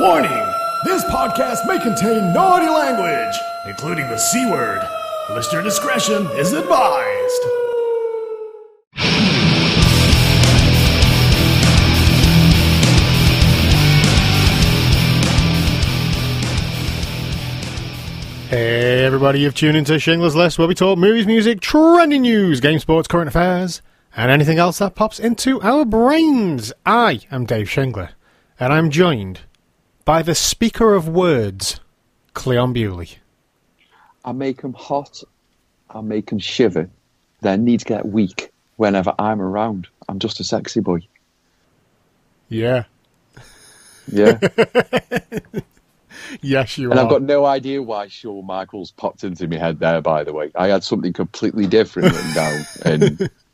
Warning! This podcast may contain naughty language, including the C word. Listener discretion is advised. Hey everybody, you've tuned into Shingler's List where we talk movies, music, trending news, game sports, current affairs, and anything else that pops into our brains. I am Dave Shingler, and I'm joined by the speaker of words, Cleon Bewley. I make them hot, I make them shiver, Their need to get weak whenever I'm around. I'm just a sexy boy. Yeah. Yeah. Yes, you and are. I've got no idea why Shawn Michaels popped into my head there, by the way. I had something completely different written down, and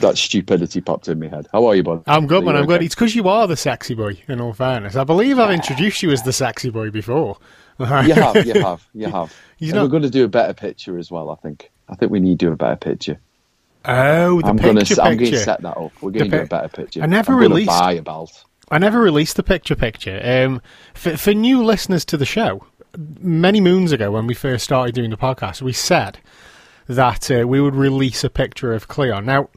that stupidity popped in my head. How are you, bud? I'm good, man. I'm good. okay? It's because you are the sexy boy, in all fairness. I believe I've introduced you as the sexy boy before. You have, you have, you have. Not- We're going to do a better picture as well, I think. I think we need to do a better picture. Oh, the I'm going picture to I'm going to set that up. We're going to do a better picture. I never I'm released- buy a belt. I never released the picture picture. Um, for, for new listeners to the show, many moons ago when we first started doing the podcast, we said that uh, we would release a picture of Cleon. Now,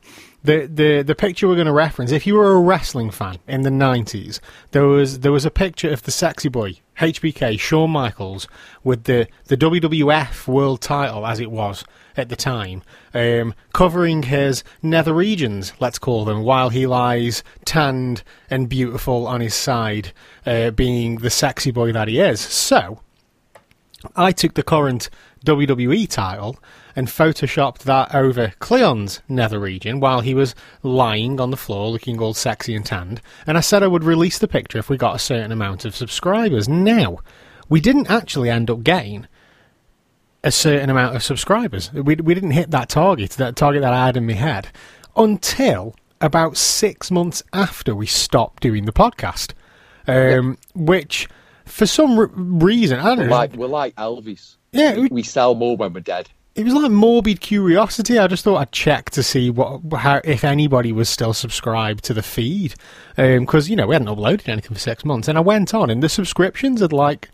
the, the, the picture we're going to reference, if you were a wrestling fan in the 90s, there was there was a picture of the sexy boy, HBK, Shawn Michaels, with the, the WWF world title as it was at the time, um, covering his nether regions, let's call them, while he lies tanned and beautiful on his side, uh, being the sexy boy that he is. So, I took the current WWE title and photoshopped that over Cleon's nether region while he was lying on the floor looking all sexy and tanned. And I said I would release the picture if we got a certain amount of subscribers. Now, we didn't actually end up getting a certain amount of subscribers. We, we didn't hit that target, that target that I had in my head, until about six months after we stopped doing the podcast. Um, Which, for some r- reason, I don't We're know. like, we're like Elvis. Yeah, We, we sell more when we're dead. It was like morbid curiosity. I just thought I'd check to see what, how, if anybody was still subscribed to the feed, because you know we hadn't uploaded anything for six months, and I went on, and the subscriptions had like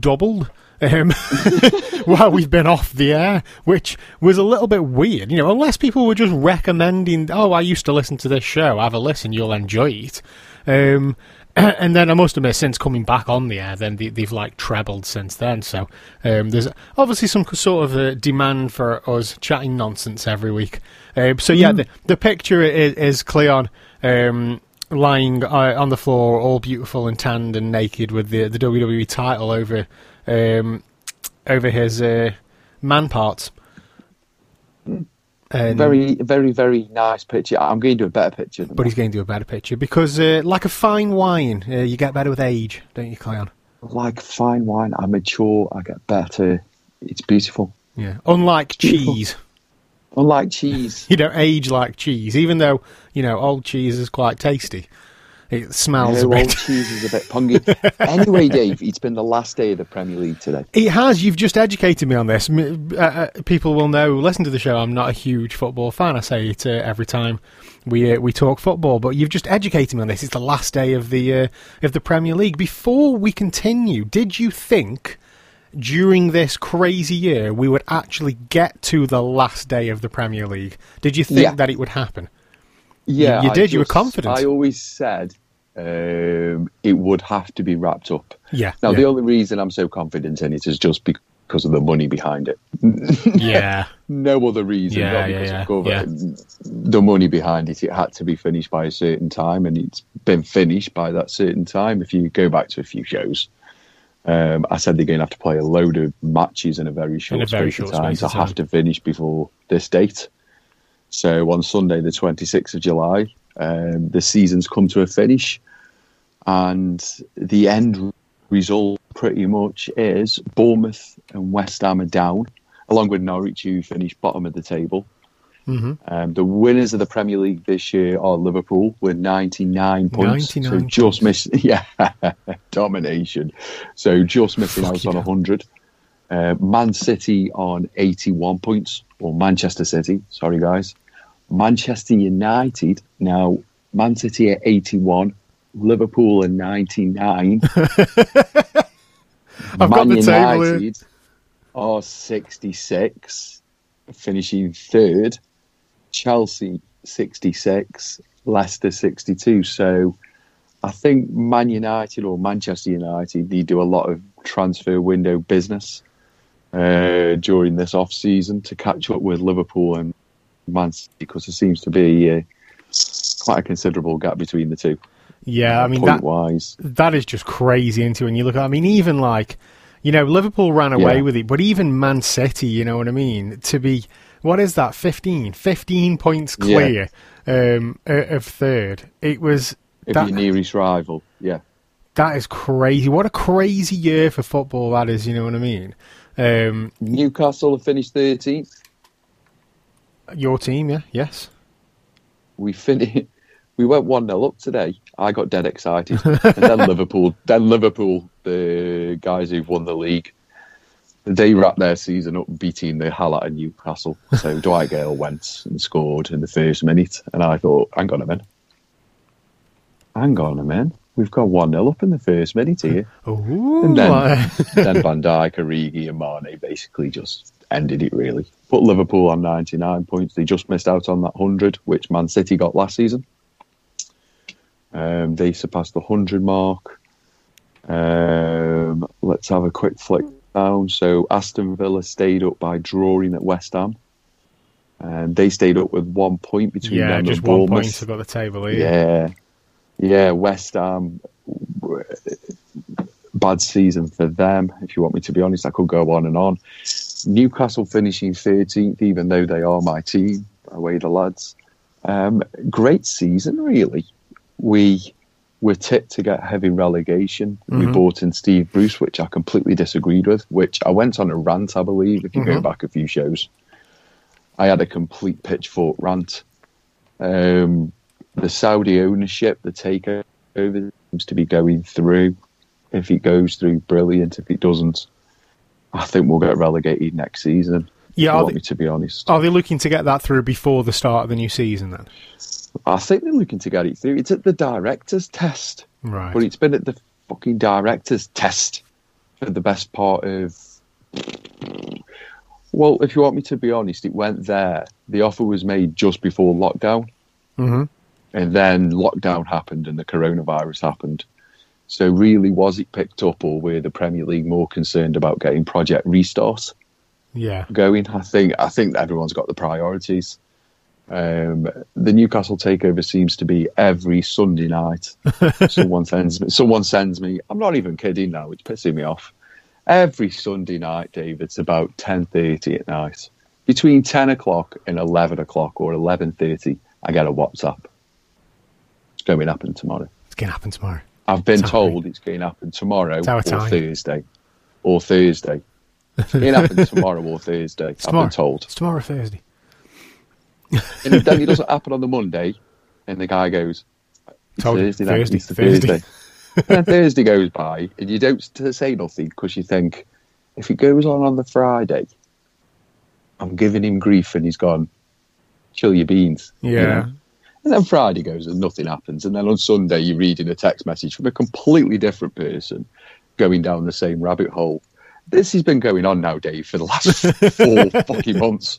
doubled um, while we've been off the air, which was a little bit weird. You know, unless people were just recommending, "Oh, I used to listen to this show. Have a listen, you'll enjoy it." Um, and then I must admit, since coming back on the air, then they, they've like trebled since then. So um, there's obviously some sort of uh demand for us chatting nonsense every week. Um, so yeah, the, the picture is, is Cleon um, lying uh, on the floor, all beautiful and tanned and naked, with the the WWE title over um, over his uh, man parts. And- Very, very, very nice picture. I'm going to do a better picture. But he's going to do a better picture because, uh, like a fine wine, uh, you get better with age, don't you, Cleon? like fine wine. I mature. I get better. It's beautiful. Yeah. Unlike cheese, Unlike cheese. you don't age like cheese, even though you know old cheese is quite tasty. It smells No, a old cheese is a bit pungy. anyway, Dave, it's been the last day of the Premier League today. It has. You've just educated me on this. Uh, uh, people will know. Listen to the show. I'm not a huge football fan. I say it uh, every time we uh, we talk football. But you've just educated me on this. It's the last day of the uh, of the Premier League. Before we continue, did you think during this crazy year we would actually get to the last day of the Premier League? Did you think Yeah. that it would happen? Yeah, you I did, you were confident. I always said um, it would have to be wrapped up. Yeah. Now, yeah. the only reason I'm so confident in it is just because of the money behind it. yeah. no other reason. Yeah, not yeah, because yeah, of cover. The money behind it, it had to be finished by a certain time, and it's been finished by that certain time. If you go back to a few shows, um, I said they're going to have to play a load of matches in a very short very space short of time space of have time. to finish before this date. So on Sunday, the 26th of July, um, the season's come to a finish, and the end result pretty much is Bournemouth and West Ham are down, along with Norwich, who finished bottom of the table. hmm Um, the winners of the Premier League this year are Liverpool with 99 points. 99 so just miss, yeah, domination. So just missing out on hell. 100. Uh, Man City on 81 points, or Manchester City, sorry guys. Manchester United, now Man City at 81, Liverpool in '99. I've got the table. United are 66, finishing third. Chelsea 66, Leicester 62. So I think Man United or Manchester United they do a lot of transfer window business uh, during this off season to catch up with Liverpool and Man City because there seems to be uh, quite a considerable gap between the two. Yeah, I mean point that wise. that is just crazy into when you look at. I mean, even like you know, Liverpool ran away Yeah. with it, but even Man City, you know what I mean, to be what is that 15 15 points Yeah. clear um, of third. It was If that, your nearest rival, yeah. that is crazy. What a crazy year for football that is, you know what I mean? Um, Newcastle have finished 13th. your team, yeah, yes. we finished. We went one 0 up today. I got dead excited, and then Liverpool, then Liverpool, the guys who've won the league, they wrapped their season up beating the hell out of Newcastle. So Dwight Gayle went and scored in the first minute, and I thought, hang on a minute, hang on a minute, we've got one 0 up in the first minute here. Ooh, And then, then Van Dijk, Origi, and Mane basically just ended it. Really, put Liverpool on ninety nine points. They just missed out on that hundred, which Man City got last season. Um, they surpassed the hundred mark. Um, let's have a quick flick down. So Aston Villa stayed up by drawing at West Ham, and they stayed up with one point between yeah, them just and one Bournemouth. point. I've got the table here. Yeah, yeah. West Ham, bad season for them. If you want me to be honest, I could go on and on. Newcastle finishing 13th, even though they are my team, away the lads. Um, great season, really. We were tipped to get heavy relegation. We Mhm. bought in Steve Bruce, which I completely disagreed with, which I went on a rant, I believe, if you go Mhm. back a few shows. I had a complete pitchfork rant. Um, the Saudi ownership, the takeover seems to be going through. If it goes through, brilliant. If it doesn't, I think we'll get relegated next season. Yeah, they, me to be honest. are they looking to get that through before the start of the new season then? I think they're looking to get it through. It's at the director's test, Right. but it's been at the fucking director's test for the best part of. Well, if you want me to be honest, it went there. The offer was made just before lockdown. hmm and then lockdown happened and the coronavirus happened. So really, was it picked up, or were the Premier League more concerned about getting Project Restart Yeah. going? I think I think everyone's got the priorities. Um, the Newcastle takeover seems to be every Sunday night. someone sends me. Someone sends me. I'm not even kidding now. It's pissing me off. Every Sunday night, Dave. It's about ten thirty at night. Between ten o'clock and eleven o'clock or eleven thirty, I get a WhatsApp. It's going to happen tomorrow. It's going to happen tomorrow. I've been It's told it's going to happen tomorrow or time. Thursday. Or Thursday. It's going to happen tomorrow or Thursday. I've tomorrow. been told. It's tomorrow, Thursday. And if it doesn't happen on the Monday, and the guy goes. Thursday. Thursday, It's Thursday. Thursday. and Thursday goes by, and you don't say nothing because you think, if it goes on on the Friday, I'm giving him grief, and he's gone, chill your beans. you Yeah. know? And then Friday goes and nothing happens. And then on Sunday, you're reading a text message from a completely different person going down the same rabbit hole. This has been going on now, Dave, for the last four fucking months.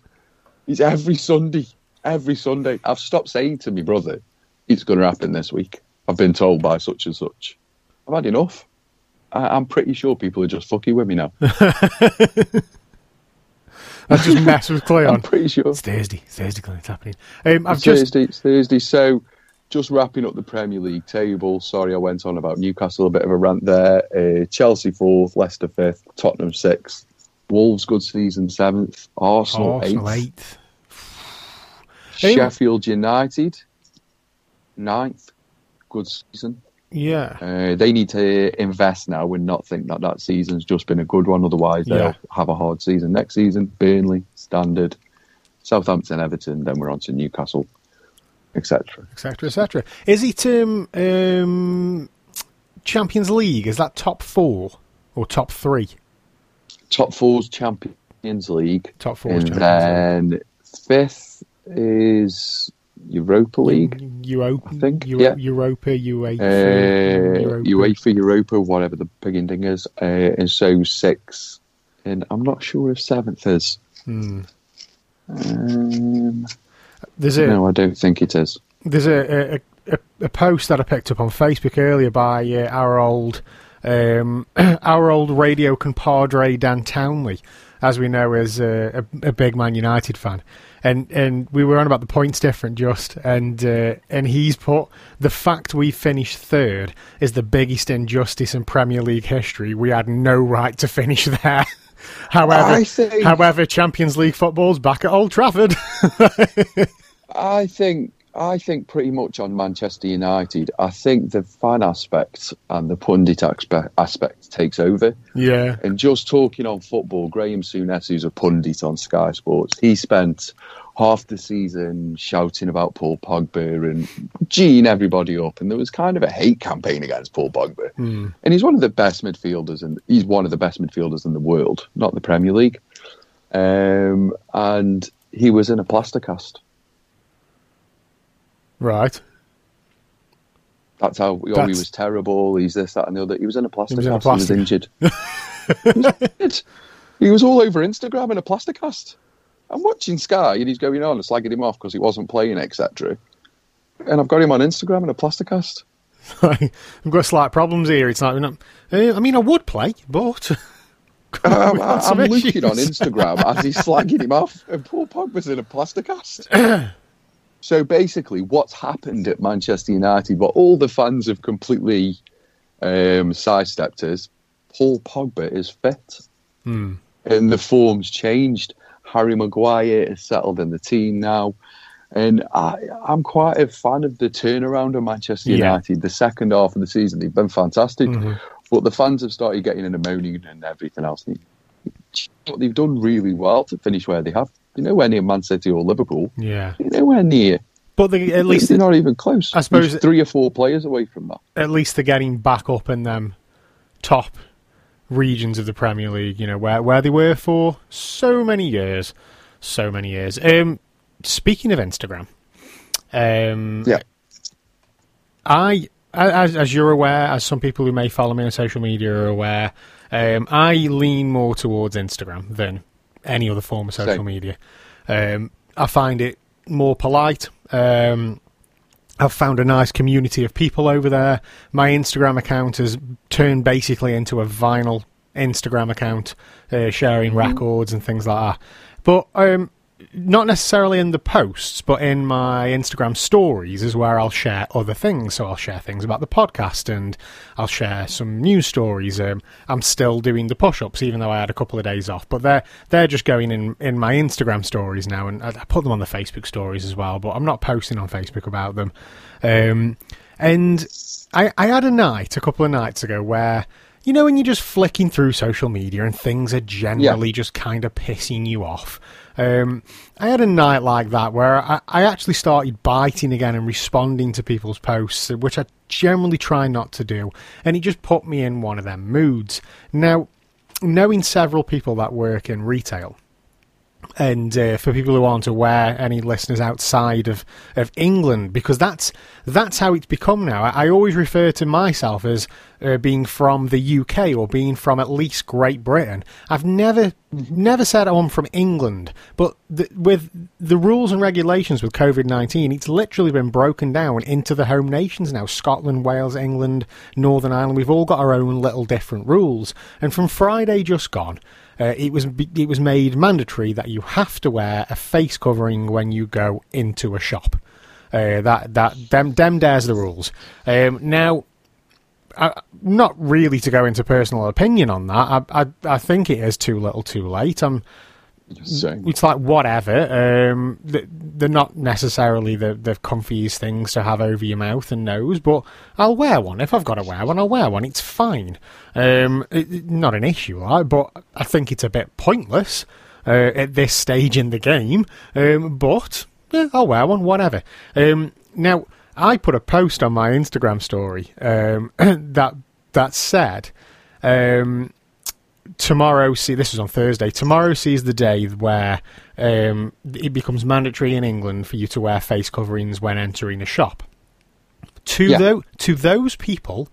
It's every Sunday. Every Sunday. I've stopped saying to my brother, it's going to happen this week. I've been told by such and such. I've had enough. I, I'm pretty sure people are just fucking with me now. I just mess with I'm pretty sure. It's Thursday. It's Thursday, Cleon. It's happening. Um, I've It's just Thursday. It's Thursday. So, just wrapping up the Premier League table. Sorry, I went on about Newcastle. A bit of a rant there. Uh, Chelsea fourth, Leicester fifth, Tottenham sixth, Wolves good season seventh, Arsenal, Arsenal eighth, eighth. Sheffield United ninth, good season. Yeah. Uh, they need to invest now and not think that that season's just been a good one. Otherwise, they'll Yeah. have a hard season next season. Burnley, Standard, Southampton, Everton. Then we're on to Newcastle, etc. Etc. Etc. Is it um, um, Champions League? Is that top four or top three? top four's Champions League, Top four is and Champions League. then fifth is Europa League. Europa, I think, Euro- yeah. Europa, UEFA, Uh, Europa. UEFA, Europa, whatever the big thing is. Uh, and so six. And I'm not sure if seventh is. Hmm. Um, There's a no, I don't think it is. there's a, a, a, a post that I picked up on Facebook earlier by uh, our old um, our old radio compadre Dan Townley, as we know is a, a, a big Man United fan, and and we were on about the points different just, and uh, and he's put the fact we finished third is the biggest injustice in Premier League history. We had no right to finish there. However, think- however, Champions League football's back at Old Trafford. I think I think pretty much on Manchester United. I think the fan aspect and the pundit aspect, takes over. yeah, And just talking on football, Graham Souness, who's a pundit on Sky Sports, he spent half the season shouting about Paul Pogba and geeing everybody up. And there was kind of a hate campaign against Paul Pogba. And he's one of the best midfielders, and he's one of the best midfielders in the world, not the Premier League. Um, and he was in a plaster cast. Right. That's how oh, he was terrible. He's this, that, and the other. He was in a plaster was in a cast. He was injured. he, was injured. He was all over Instagram in a plaster cast. I'm watching Sky and he's going on and slagging him off because he wasn't playing, etc. And I've got him on Instagram in a plaster cast. I've got slight problems here. It's like, uh, I mean, I would play, but got some I'm looking on. Instagram as he's slagging him off, and Paul Pogba's in a plaster cast. so basically, what's happened at Manchester United, what all the fans have completely um, sidestepped is Paul Pogba is fit, Hmm. and the form's changed. Harry Maguire is settled in the team now. And I, I'm quite a fan of the turnaround of Manchester Yeah. United. The second half of the season, they've been fantastic. Mm-hmm. But the fans have started getting in a moaning and everything else. But they've done really well to finish where they have. You know, where near Man City or Liverpool. yeah. You know, where near. But they, at least they're not even close. I suppose- There's three or four players away from that. at least they're getting back up in them top regions of the Premier League. You know where where they were for so many years, so many years. Um, speaking of Instagram, um, Yeah. I, as, as you're aware, as some people who may follow me on social media are aware, um, I lean more towards Instagram than any other form of social Same. media. Um, I find it more polite. Um, I've found a nice community of people over there. My Instagram account has turned basically into a vinyl Instagram account, uh, sharing records and things like that. But um, not necessarily in the posts, but in my Instagram stories is where I'll share other things. So I'll share things about the podcast and I'll share some news stories. Um, I'm still doing the push-ups, even though I had a couple of days off. But they're they're just going in in my Instagram stories now, and I, I put them on the Facebook stories as well. But I'm not posting on Facebook about them. Um, and I, I had a night a couple of nights ago where. You know, when you're just flicking through social media and things are generally just kind of pissing you off. Um, I had a night like that where I, I actually started biting again and responding to people's posts, which I generally try not to do, and it just put me in one of them moods. Now, knowing several people that work in retail, and uh, for people who aren't aware, any listeners outside of, of England, because that's that's how it's become now. I, I always refer to myself as uh, being from the UK or being from at least Great Britain. I've never never said I'm from England, but the, with the rules and regulations with COVID nineteen, it's literally been broken down into the home nations now: Scotland, Wales, England, Northern Ireland. We've all got our own little different rules, and from Friday just gone. Uh, it was it was made mandatory that you have to wear a face covering when you go into a shop. Uh, that that them them dares the rules. Um, now, I, not really to go into personal opinion on that. I, I I think it is too little, too late. I'm It's like whatever. Um, they're not necessarily the the comfiest things to have over your mouth and nose, but I'll wear one if I've got to wear one. I'll wear one. It's fine. Um, it- not an issue, right? But I think it's a bit pointless uh, at this stage in the game. Um, but yeah, I'll wear one. Whatever. Um, now I put a post on my Instagram story um, that that said. Um, tomorrow see this was on Thursday. Tomorrow sees the day where um, it becomes mandatory in England for you to wear face coverings when entering a shop. To Yeah. tho- to those people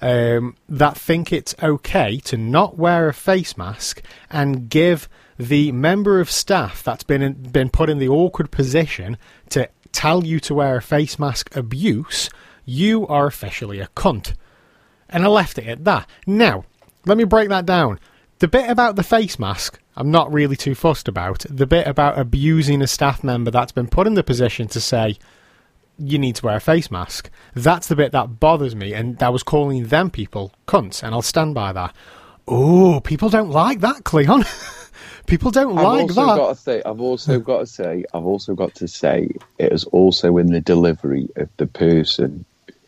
um, that think it's okay to not wear a face mask and give the member of staff that's been in, been put in the awkward position to tell you to wear a face mask abuse, you are officially a cunt. And I left it at that. Now, let me break that down. The bit about the face mask, I'm not really too fussed about. The bit about abusing a staff member that's been put in the position to say, you need to wear a face mask, that's the bit that bothers me, and that was calling them people cunts, and I'll stand by that. Oh, people don't like that, Cleon. people don't I've like also that. got to say, I've also got to say, I've also got to say, it is also in the delivery of the person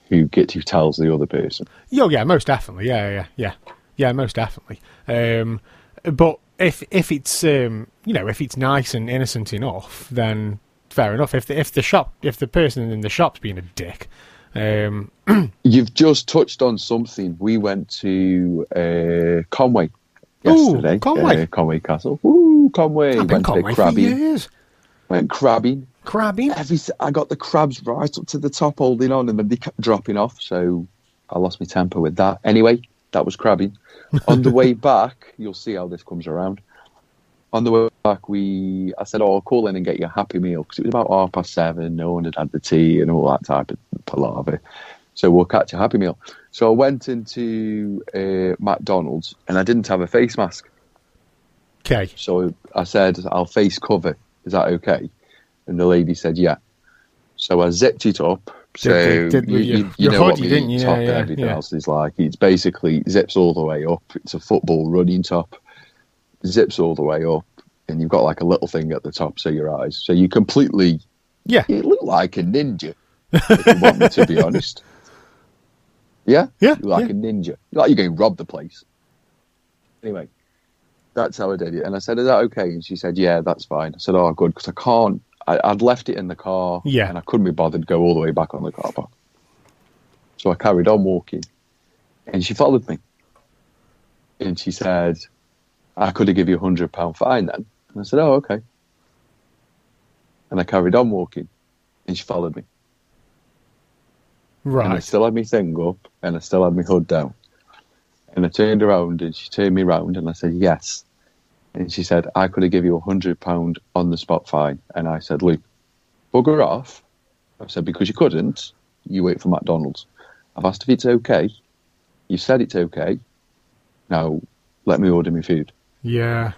who gets who tells the other person. Oh yeah, most definitely. Yeah, yeah, yeah, yeah, most definitely. Um, but if if it's um, you know if it's nice and innocent enough, then fair enough. If the if the shop if the person in the shop's being a dick, um, You've just touched on something. We went to uh, Conway yesterday. Conway. uh, Conway Castle. Woo, Conway. I've been went Conway for years. Went crabbing. Crabbing. Every, I got the crabs right up to the top, holding on, and then they kept dropping off. So I lost my temper with that. Anyway, that was crabbing. On the way back, you'll see how this comes around. On the way back, we I said, "Oh, I'll call in and get you a Happy Meal," because it was about half past seven. No one had had the tea and all that type of palaver. So we'll catch a Happy Meal. So I went into uh, McDonald's and I didn't have a face mask. Okay. So I said, I'll face cover. Is that okay? And the lady said, yeah. So I zipped it up. So Did- did- you, you, you your know what hoodie, my didn't you? top Yeah, and yeah, everything yeah. else is like. It's basically zips all the way up. It's a football running top. Zips all the way up. And you've got like a little thing at the top, so your eyes. So you completely, Yeah. you look like a ninja, if you want me to be honest. Yeah? Yeah, You like yeah. a ninja. You like you're going to rob the place. Anyway, that's how I did it. And I said, "Is that okay?" And she said, "Yeah, that's fine." I said, "Oh, good," because I can't. I, I'd left it in the car, Yeah. and I couldn't be bothered to go all the way back on the car park. So I carried on walking, and she followed me. And she said, "I could have give you a hundred pound fine then." And I said, "Oh, okay." And I carried on walking, and she followed me. Right. And I still had my thing up and I still had my hood down. And I turned around and she turned me round and I said, yes. And she said, I could have give you a hundred pound on the spot fine. And I said, Luke, bugger off. I said, because you couldn't, you wait for McDonald's. I've asked if it's okay. You said it's okay. Now let me order my food. Yeah.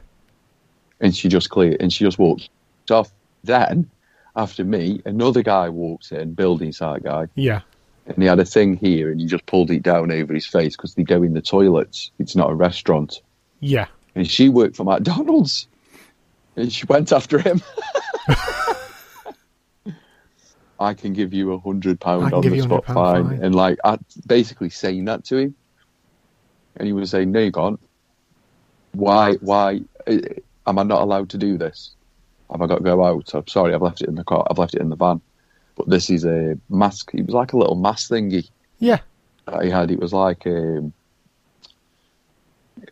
And she just cleared and she just walked off. Then, after me, another guy walks in, building site guy, Yeah. and he had a thing here and he just pulled it down over his face because they go in the toilets. It's not a restaurant. Yeah. And she worked for McDonald's. And she went after him. I can give you a hundred pound on the spot fine. fine. And like I basically saying that to him. And he was saying, No you can't. Why why uh, am I not allowed to do this? Have I got to go out? I'm sorry, I've left it in the car I've left it in the van. But this is a mask it was like a little mask thingy Yeah. that he had. It was like um,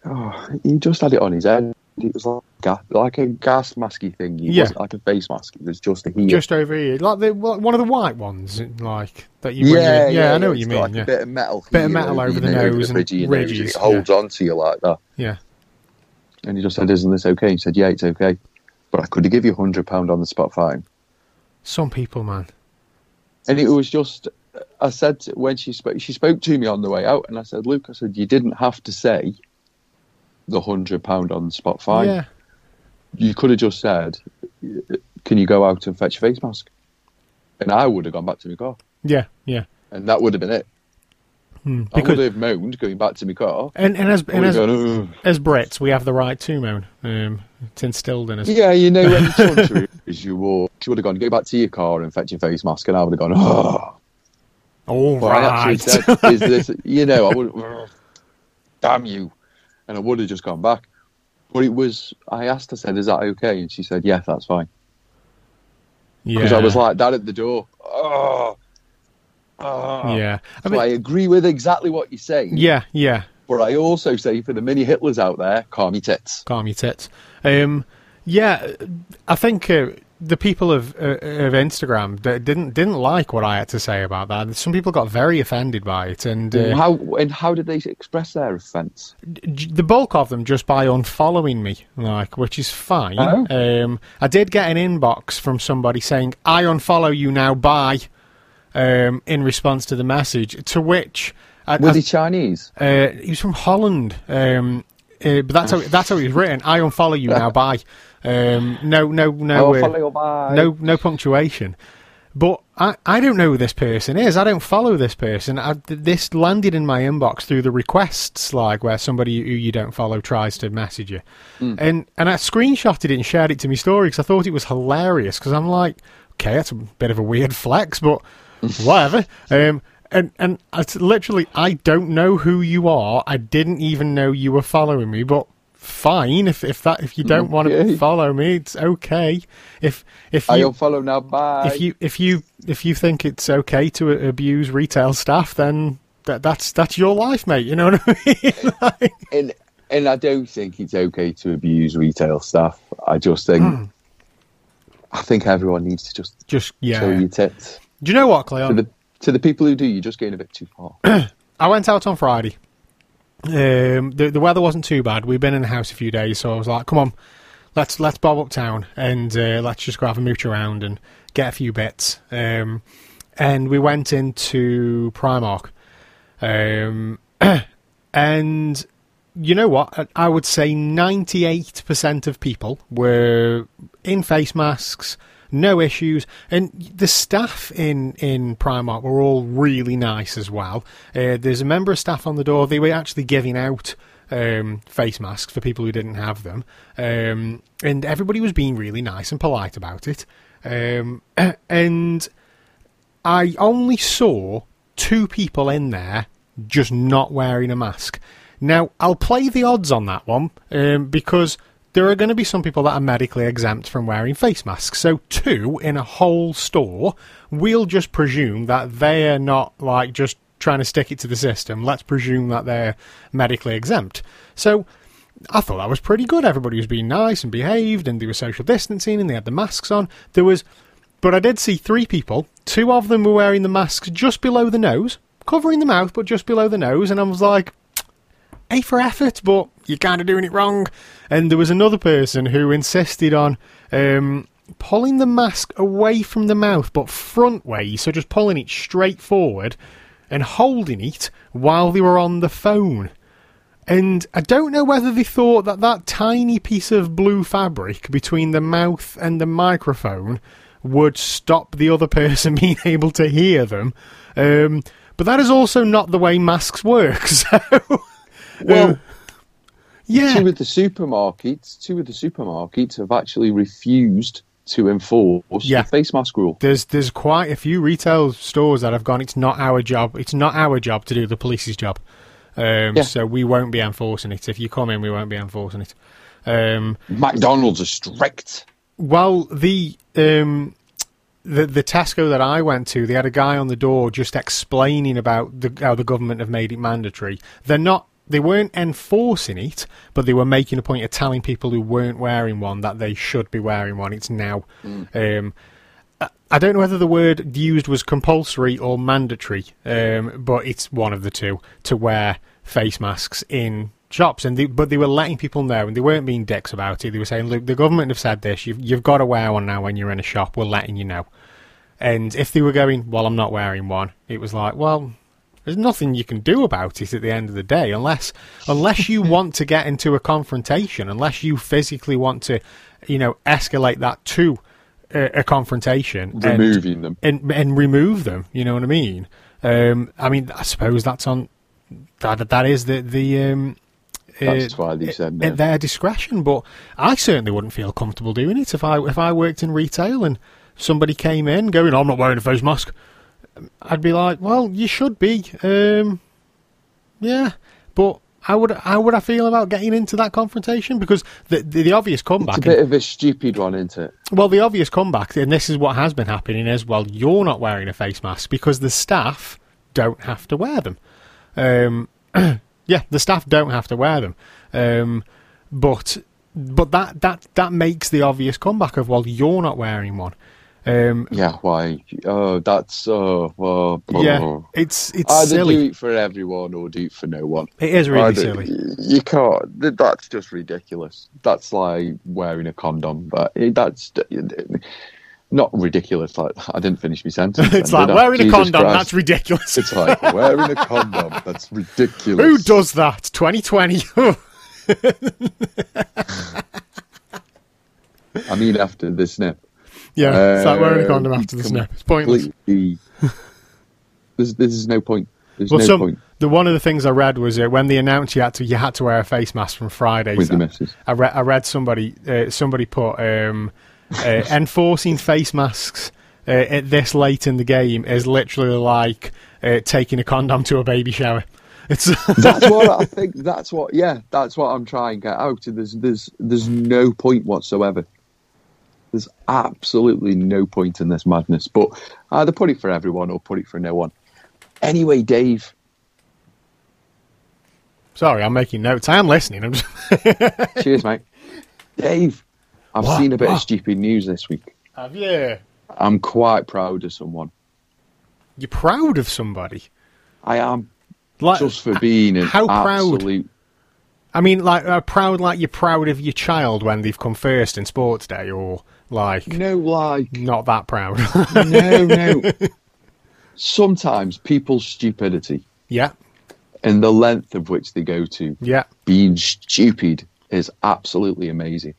oh, he just had it on his head. It was like ga- like a gas masky thing. It Yeah. wasn't like a face mask. It was just a here. Just over here, like the one of the white ones, like that you. when yeah, yeah, I know what you mean. like yeah. a bit of metal. Bit of metal over the nose, and bridge of nose, ridges, It holds on to you like that. yeah. And he just said, "Isn't this okay?" He said, "Yeah, it's okay." But I could have give you a hundred pound on the spot fine. Some people, man. And it was just, I said when she spoke, she spoke to me on the way out, and I said, "Luke, I said you didn't have to say the hundred pound on the spot fine. Yeah. You could have just said, "Can you go out and fetch a face mask?" And I would have gone back to my car, Yeah. Yeah. and that would have been it. Hmm. I Because would have moaned going back to my car. and and as and as, as Brits, we have the right to moan. Um, it's instilled in us. Yeah, you know, country as you walk, she would have gone, go back to your car and fetch your face mask, and I would have gone, oh. All right. said, is this, you know, I would, "Ugh, damn you. And I would have just gone back. But it was, I asked, I said, is that okay? And she said, yeah, that's fine. yeah. Because I was like that at the door. Oh. Oh. yeah. I So mean, I agree with exactly what you're saying. yeah. Yeah. But I also say for the mini Hitlers out there, calm your tits. calm your tits. Um, yeah, I think uh, the people of uh, of Instagram that didn't didn't like what I had to say about that. Some people got very offended by it, and uh, How and how did they express their offence? j- the bulk of them just by unfollowing me, like, which is fine. Oh. Um, I did get an inbox from somebody saying, "I unfollow you now." Bye. Um, in response to the message, to which I, Were I- they Chinese? uh, he was from Holland, um, uh, but that's how that's how was written. I unfollow you now. Bye. Um, no, no, no, uh, no, no punctuation. But I, I don't know who this person is. I don't follow this person. I, this landed in my inbox through the requests, like where somebody who you don't follow tries to message you, and and I screenshotted it and shared it to my story because I thought it was hilarious. Because I'm like, okay, that's a bit of a weird flex, but whatever. Um, and and it's literally, I don't know who you are. I didn't even know you were following me, but fine. If if that if you don't want to follow me, it's okay. If if you unfollow now. Bye. if you if you if you think it's okay to abuse retail staff, then that that's that's your life, mate. You know what I mean? Like, and and I don't think it's okay to abuse retail staff. I just think Hmm. I think everyone needs to just just yeah. show your tits. Do you know what, To the to the people who do, you're just going a bit too far. I went out on Friday. Um, the the weather wasn't too bad. We've been in the house a few days, so I was like, "Come on, let's let's bob uptown and uh, let's just go have a mooch around and get a few bits." Um, and we went into Primark, um, and you know what? I- would say ninety eight percent of people were in face masks. No issues, and the staff in in Primark were all really nice as well. Uh, there's a member of staff on the door. They were actually giving out um, face masks for people who didn't have them, um, and everybody was being really nice and polite about it. Um, and I only saw two people in there just not wearing a mask. Now, I'll play the odds on that one um, because there are going to be some people that are medically exempt from wearing face masks. So, two in a whole store, we'll just presume that they're not like just trying to stick it to the system. Let's presume that they're medically exempt. So, I thought that was pretty good. Everybody was being nice and behaved, and they were social distancing, and they had the masks on. There was, but I did see three people. Two of them were wearing the masks just below the nose, covering the mouth, but just below the nose, and I was like, A for effort, but you're kind of doing it wrong. And there was another person who insisted on um, pulling the mask away from the mouth, but front way, so just pulling it straight forward and holding it while they were on the phone. And I don't know whether they thought that that tiny piece of blue fabric between the mouth and the microphone would stop the other person being able to hear them. Um, but that is also not the way masks work. So, Well, yeah, two of the supermarkets, two of the supermarkets have actually refused to enforce Yeah. the face mask rule. there's there's quite a few retail stores that have gone. It's not our job. It's not our job to do the police's job. Um, Yeah. So we won't be enforcing it. If you come in, we won't be enforcing it. Um, McDonald's are strict. Well, the um, the the Tesco that I went to, they had a guy on the door just explaining about the, how the government have made it mandatory. They're not. They weren't enforcing it, but they were making a point of telling people who weren't wearing one that they should be wearing one. It's now. Um, I- I don't know whether the word used was compulsory or mandatory, um, but it's one of the two to wear face masks in shops. And they, but they were letting people know, and they weren't being dicks about it. They were saying, "Look, the government have said this. You've you've got to wear one now when you're in a shop. We're letting you know." And if they were going, "Well, I'm not wearing one," it was like, "Well." There's nothing you can do about it at the end of the day, unless unless you want to get into a confrontation, unless you physically want to, you know, escalate that to a, a confrontation, and- Removing them. and and remove them. You know what I mean? Um, I mean, I suppose that's on that. That is the the. Um, That's uh, why they said at their discretion, but I certainly wouldn't feel comfortable doing it if I if I worked in retail and somebody came in going, "I'm not wearing a face mask." I'd be like, "Well, you should be." Um, yeah, but how would how would I feel about getting into that confrontation? Because the the, the obvious comeback, It's a bit of a stupid one, isn't it? well, the obvious comeback, and this is what has been happening, is well, you're not wearing a face mask because the staff don't have to wear them. Um, Yeah, the staff don't have to wear them, um, but but that that that makes the obvious comeback of well, you're not wearing one. Um, Yeah, why? Oh, that's oh, oh, yeah, oh. it's it's Either silly. do it for everyone or do it for no one. It is really Either- silly. You can't. That's just ridiculous. That's like wearing a condom, but that's not ridiculous. Like I didn't finish my sentence. It's then, like wearing a Jesus condom. Christ. That's ridiculous. It's like wearing a condom. That's ridiculous. Who does that? 2020. I mean, after the snip. Yeah, it's like wearing a condom after the snap. It's pointless. There's, there's no point. There's Well, no some point the one of the things I read was uh, when they announced you had to you had to wear a face mask from Friday. with the missus. I read I read somebody uh, somebody put um, uh, enforcing face masks uh, at this late in the game is literally like uh, taking a condom to a baby shower. It's That's what I think. That's what. Yeah, that's what I'm trying to get out. There's, there's, there's no point whatsoever. There's absolutely no point in this madness. But either put it for everyone or put it for no one. Anyway, Dave, sorry, I'm making notes. I am listening. I'm just cheers, mate. Dave, I've What? seen a bit What? of stupid news this week. have you. I'm quite proud of someone. You're proud of somebody. I am Like just for being an how proud? absolute. I mean, like uh, proud, like you're proud of your child when they've come first in sports day, or like No, like not that proud. no, no. Sometimes people's stupidity yeah, and the length of which they go to yeah, being stupid is absolutely amazing.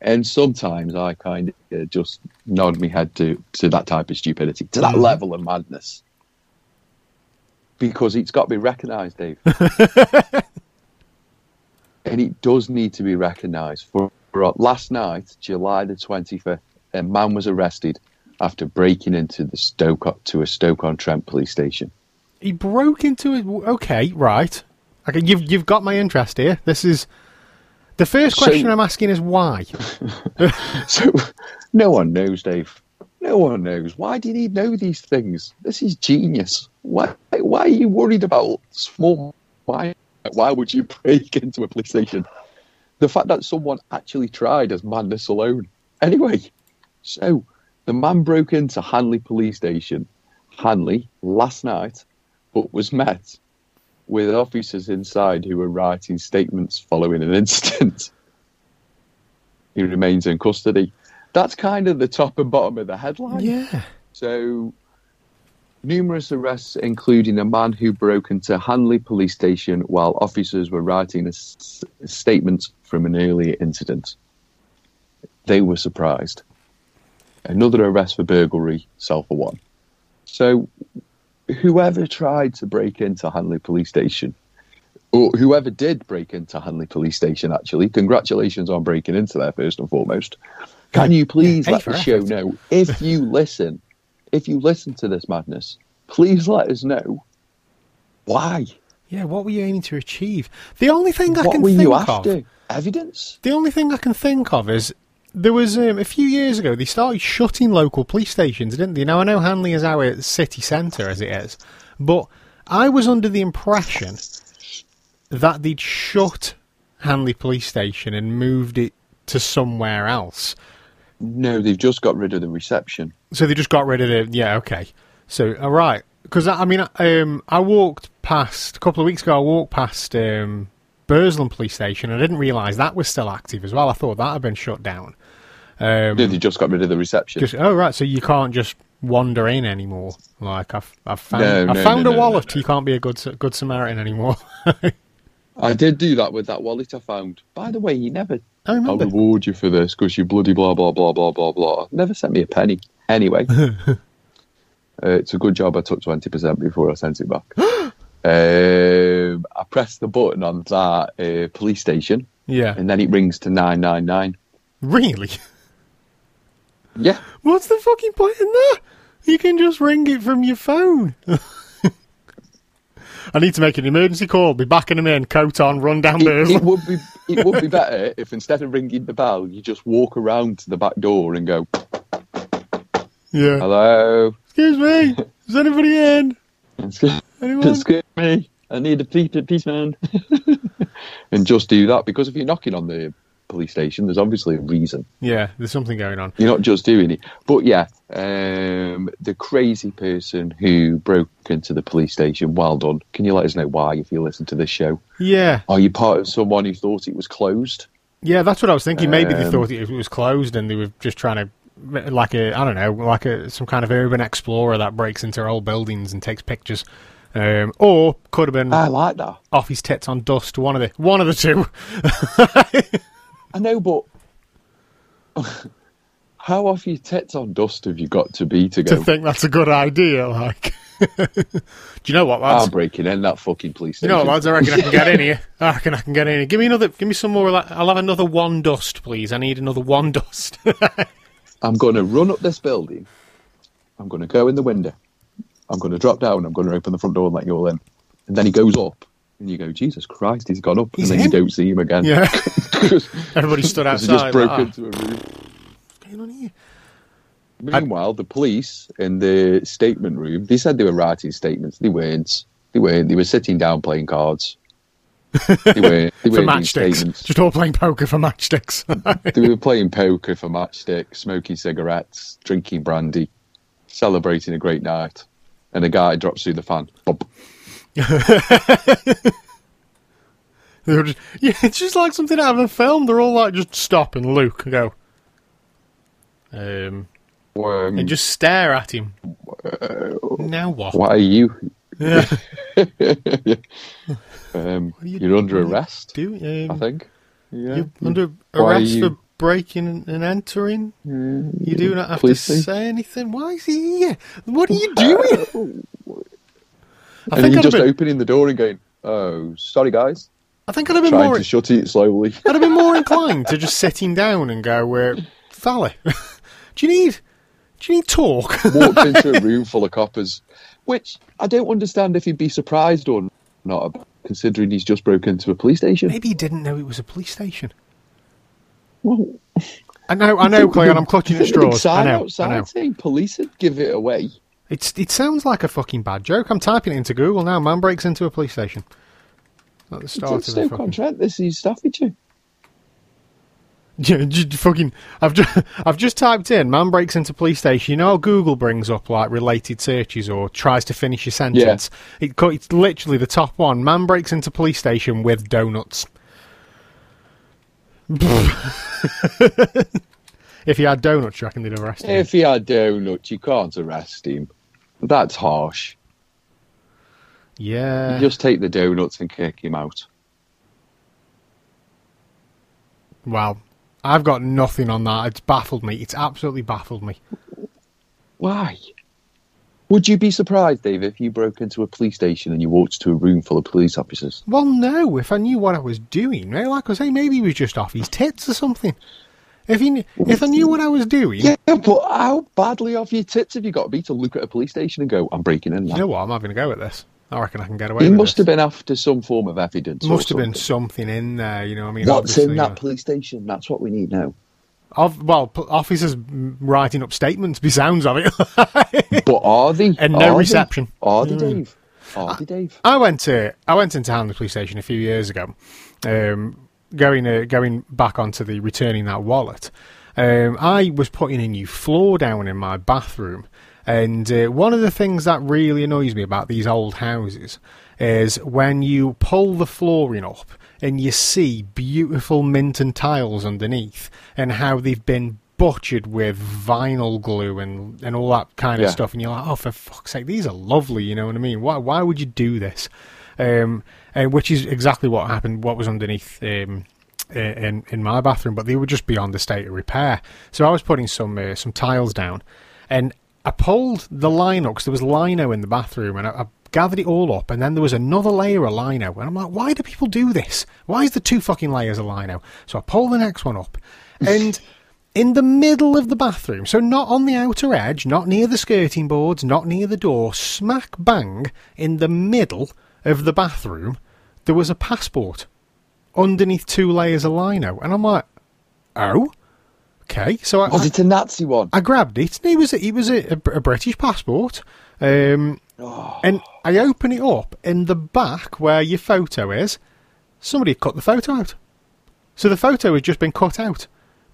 And sometimes I kind of just nod my head to, to that type of stupidity, to that Mhm. level of madness. Because it's got to be recognised, Dave. and it does need to be recognised. For, for last night, July the 25th, a man was arrested after breaking into the Stoke to a Stoke-on-Trent police station. he broke into it. Okay, right. Okay, you've you've got my interest here. This is the first So- question I'm asking is why. So no one knows, Dave. No one knows. Why do you need know these things? This is genius. Why why are you worried about small why why would you break into a police station? The fact that someone actually tried is madness alone. Anyway, so the man broke into Hanley police station, Hanley, last night, but was met with officers inside who were writing statements following an incident. he remains in custody. That's kind of the top and bottom of the headline. Yeah. So, numerous arrests, including a man who broke into Hanley police station while officers were writing a s- statement from an earlier incident. They were surprised. Another arrest for burglary, sell for one. So, whoever tried to break into Hanley police station, or whoever did break into Hanley police station, actually, congratulations on breaking into there first and foremost. Can you please let the show know if you listen, if you listen to this madness, please let us know why. Yeah, what were you aiming to achieve? The only thing I what can were think you of, after? Evidence? the only thing I can think of is there was um, a few years ago they started shutting local police stations, didn't they? Now I know Hanley is our city centre as it is, but I was under the impression that they'd shut Hanley police station and moved it to somewhere else. No, they've just got rid of the reception. So they just got rid of it. Yeah, okay. So all right, because I, I mean, um, I walked past a couple of weeks ago. I walked past um, Burslem police station. I didn't realise that was still active as well. I thought that had been shut down. Um, No, they just got rid of the reception. just oh right, so you can't just wander in anymore. Like I've I've found No, I no, found no, a wallet. You can't be a good good Samaritan anymore. I did do that with that wallet I found. By the way, you never. I remember. I'll reward you for this because you bloody blah blah blah blah blah blah. Never sent me a penny. Anyway, uh, it's a good job I took twenty percent before I sent it back. um, I pressed the button on that uh, police station, Yeah, and then it rings to nine nine nine. really. Yeah, What's the fucking point in that? You can just ring it from your phone. I need to make an emergency call. Be back in a minute. coat on, run down it, it would be it would be better if instead of ringing the bell, you just walk around to the back door and go, Yeah. "Hello, Excuse me. Is anybody in? excuse, Anyone? excuse me," I need a pe- pe- policeman. and just do that because if you're knocking on the police station, there's obviously a reason. Yeah, there's something going on. You're not just doing it. But yeah, um, the crazy person who broke into the police station, well done. Can you let us know why if you listen to this show? Yeah, Are you part of someone who thought it was closed? yeah, that's what I was thinking. Maybe they Um, thought it was closed and they were just trying to, like a, I don't know, like a some kind of urban explorer that breaks into old buildings and takes pictures. Um, or could have been I like that. off his tits on dust. One of the one of the two. I know, but how off your tits on dust have you got to be to go? to think that's a good idea. Like, do you know what, lads? I'm breaking in that fucking police you know what, lads? I reckon I can get in here. I reckon I can get in here. Give me another. Give me some more. I'll have another one dust, please. I need another one dust. I'm going to run up this building. I'm going to go in the window. I'm going to drop down. I'm going to open the front door and let you all in. And then he goes up, and you go, Jesus Christ, he's gone up. He's and then in? you don't see him again. yeah. Everybody stood he outside. just broke like, "Ah, into a room. what's going on here? Meanwhile, the police in the statement room, they said they were writing statements. They weren't. They weren't. They were sitting down playing cards. They weren't. They For weren't doing matchsticks. Just all playing poker for matchsticks. They were playing poker for matchsticks, smoking cigarettes, drinking brandy, celebrating a great night. And a guy drops through the fan. They were just, yeah, it's just like something out of a film. They're all like just stop and look and go. Um, Um, and just stare at him. now what? What are you? Yeah. Um, you- you're under arrest, Do I um, think. Yeah. you're under arrest you- for breaking and entering. You do not have to thing. say anything. Why is he here? What are you doing? I and think you're just been, opening the door and going, "Oh, sorry, guys." I think I'd have been Trying more. to shut it slowly. I'd have been more inclined to just sit him down and go, uh, "Fella, do you need, do you need talk?" Walked into a room full of coppers, which I don't understand if he'd be surprised or not, considering he's just broken into a police station. Maybe he didn't know it was a police station. Well, I know, I know, Clay, and I'm clutching at straws. I know, I outside know. saying police would give it away. It's it sounds like a fucking bad joke. I'm typing it into Google now. Man breaks into a police station. At the It's start of the Stoke fucking, Trent. This is Staffordshire. Yeah, fucking. I've just I've just typed in man breaks into police station. You know how Google brings up like related searches or tries to finish a sentence. It it's literally the top one. Man breaks into police station with donuts. if he had donuts, you reckon they'd arrest him? If he had donuts, you can't arrest him. That's harsh. Yeah. You just take the donuts and kick him out. Wow. I've got nothing on that. It's baffled me. It's absolutely baffled me. Why? Would you be surprised, Dave, if you broke into a police station and you walked to a room full of police officers? Well, no. If I knew what I was doing, right? like I say, maybe he was just off his tits or something. If he, if I knew what I was doing, Yeah, but how badly off your tits have you got to be to look at a police station and go, I'm breaking in you know what? I'm having a go at this. I reckon I can get away. He must this. have been after some form of evidence. Must have been something. something in there. You know, I mean, What's in that uh, police station? That's what we need now. of, well, officers writing up statements. Be sounds of it. But are they? And no Are they? reception. Are they, Dave? Are they, Dave? I went to I went into Hanley Police Station a few years ago, um, going uh, going back onto the returning that wallet. Um, I was putting a new floor down in my bathroom, and uh, one of the things that really annoys me about these old houses is when you pull the flooring up and you see beautiful Minton tiles underneath, and how they've been butchered with vinyl glue and, and all that kind of Yeah. stuff, and you're like, oh, for fuck's sake, these are lovely, you know what I mean? Why, why would you do this? Um, and which is exactly what happened, what was underneath um, in, in my bathroom, but they were just beyond the state of repair. So I was putting some uh, some tiles down, and I pulled the lino, because there was lino in the bathroom, and I, I gathered it all up, and then there was another layer of lino, and I'm like, why do people do this? Why is there two fucking layers of lino? So I pull the next one up, and in the middle of the bathroom, so not on the outer edge, not near the skirting boards, not near the door, smack bang in the middle of the bathroom, there was a passport underneath two layers of lino, and I'm like, oh, okay. So I, Was I, it a Nazi one? I grabbed it, and it was it was a, a, a British passport, um, Oh. and I open it up in the back where your photo is. Somebody had cut the photo out. So the photo had just been cut out.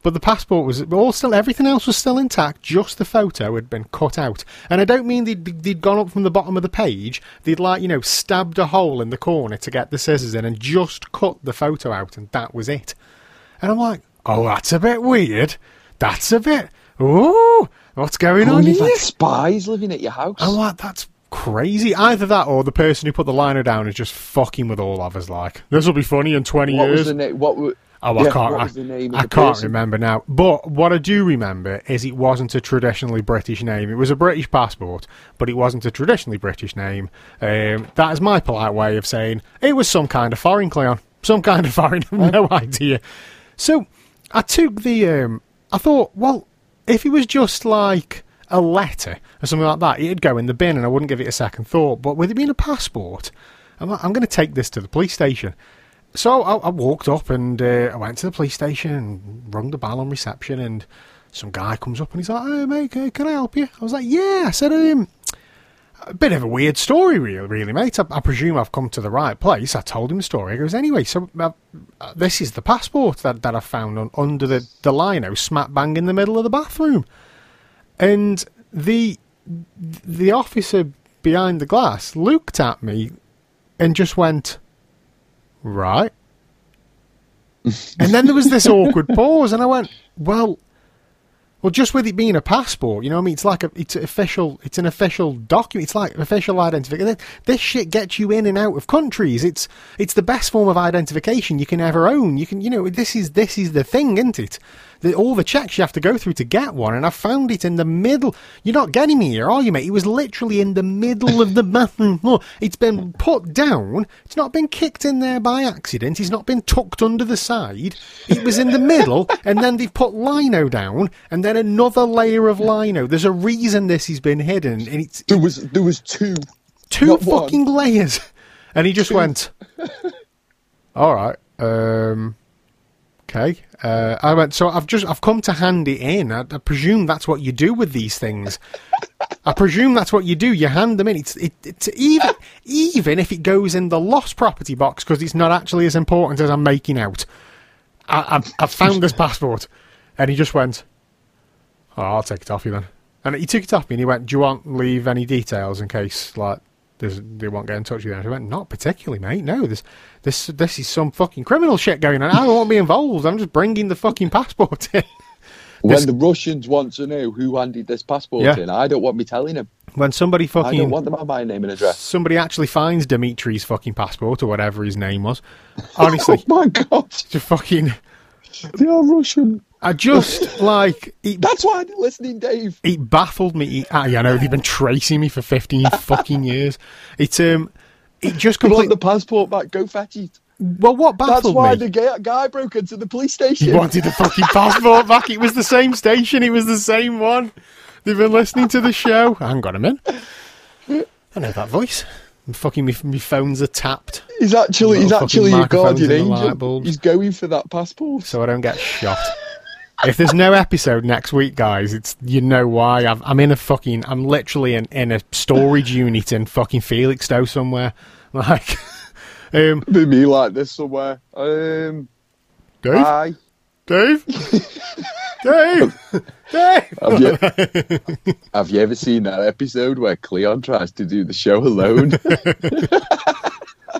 But the passport was all still, everything else was still intact, just the photo had been cut out. And I don't mean they'd, they'd gone up from the bottom of the page, they'd like, you know, stabbed a hole in the corner to get the scissors in and just cut the photo out, and that was it. And I'm like, oh, that's a bit weird. That's a bit, ooh, what's going Oh, on you've here? had spies living at your house. I'm like, that's crazy. Either that or the person who put the liner down is just fucking with all of us. Like, this will be funny in 20 what years. was the name? What were, Oh, I can't. I, was the name of I can't person? remember now. But what I do remember is it wasn't a traditionally British name. It was a British passport, but it wasn't a traditionally British name. Um, that is my polite way of saying it was some kind of foreign Cleon, some kind of foreign. No idea. So I took the. Um, I thought, well, if it was just like a letter or something like that, it'd go in the bin, and I wouldn't give it a second thought. But with it being a passport, I'm, like, I'm going to take this to the police station. So I, I walked up and uh, I went to the police station and rung the bell on reception and some guy comes up and he's like, "Hey mate, can I help you?" I was like, "Yeah." I said, um, "A bit of a weird story, really, really, mate. I, I presume I've come to the right place." I told him the story. He goes, "Anyway, so uh, uh, this is the passport that, that I found on, under the the lino, smack bang in the middle of the bathroom." And the the officer behind the glass looked at me and just went, right. and then there was this awkward pause, and I went, well, well, just with it being a passport, you know, I mean, it's like a, it's official, it's an official document. It's like official identification. This shit gets you in and out of countries. It's it's the best form of identification you can ever own. You can, you know, this is this is the thing, isn't it? The, all the checks you have to go through to get one, and I found it in the middle. You're not getting me here, are you, mate? It was literally in the middle of the bathroom floor. It's been put down. It's not been kicked in there by accident. It's not been tucked under the side. It was in the middle, and then they've put lino down, and then another layer of lino. There's a reason this has been hidden, and it's There was there was two. two not one. fucking layers. And he just went, all right, um, okay. Uh, I went, so I've just, I've come to hand it in. I, I presume that's what you do with these things. I presume that's what you do. You hand them in. It's, it, it's even, even if it goes in the lost property box because it's not actually as important as I'm making out. I, I've, I've found this passport. And he just went, oh, I'll take it off you then. And he took it off me and he went, do you want leave any details in case, like, they won't get in touch with you? And I went, not particularly, mate. No, this, this, this is some fucking criminal shit going on. I don't want to be involved. I'm just bringing the fucking passport in. When This- the Russians want to know who handed this passport Yeah. in, I don't want me telling them. When somebody fucking, I don't want them on my name and address. somebody actually finds Dimitri's fucking passport or whatever his name was. Honestly, Oh my god, It's just fucking, they are Russian. I just like it. That's why they're listening, Dave. It baffled me. Ah, yeah, I know they've been tracing me for fifteen fucking years. It um, it just completely. the passport back? Go fetch it. Well, what baffled me? That's why me? the guy broke into the police station. He wanted the fucking passport back. It was the same station. It was the same one. They've been listening to the show. I haven't got him in. I know that voice. And fucking me, me phones are tapped, He's actually he's actually your guardian in the light angel. He's going for that passport. so I don't get shot. If there's no episode next week, guys, it's you know why. I've, I'm in a fucking. I'm literally in, in a storage unit in fucking Felixstowe somewhere. Like, um, Be me like this somewhere. Um, Dave, hi. Dave, Dave, Dave. Have you, have you ever seen that episode where Cleon tries to do the show alone?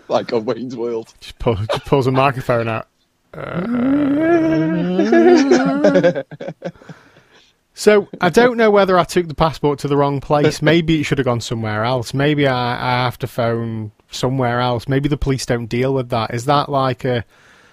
like on Wayne's World. Just, pull, just pulls a microphone out. so I don't know whether I took the passport to the wrong place. Maybe it should have gone somewhere else. Maybe I, I have to phone somewhere else. Maybe the police don't deal with that. Is that like a,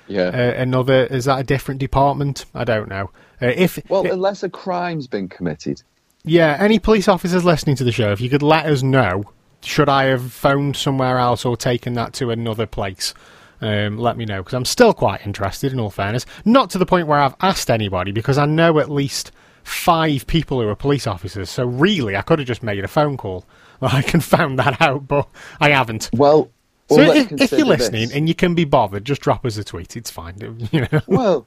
Yeah. a another? Is that a different department? I don't know. Uh, if well, i- unless a crime's been committed. yeah, any police officers listening to the show, if you could let us know, should I have phoned somewhere else or taken that to another place? Um, let me know because I'm still quite interested. In all fairness, not to the point where I've asked anybody because I know at least five people who are police officers. So really, I could have just made a phone call. I can found that out, but I haven't. Well, So if, if you're listening this. and you can be bothered, just drop us a tweet. It's fine. You know. well,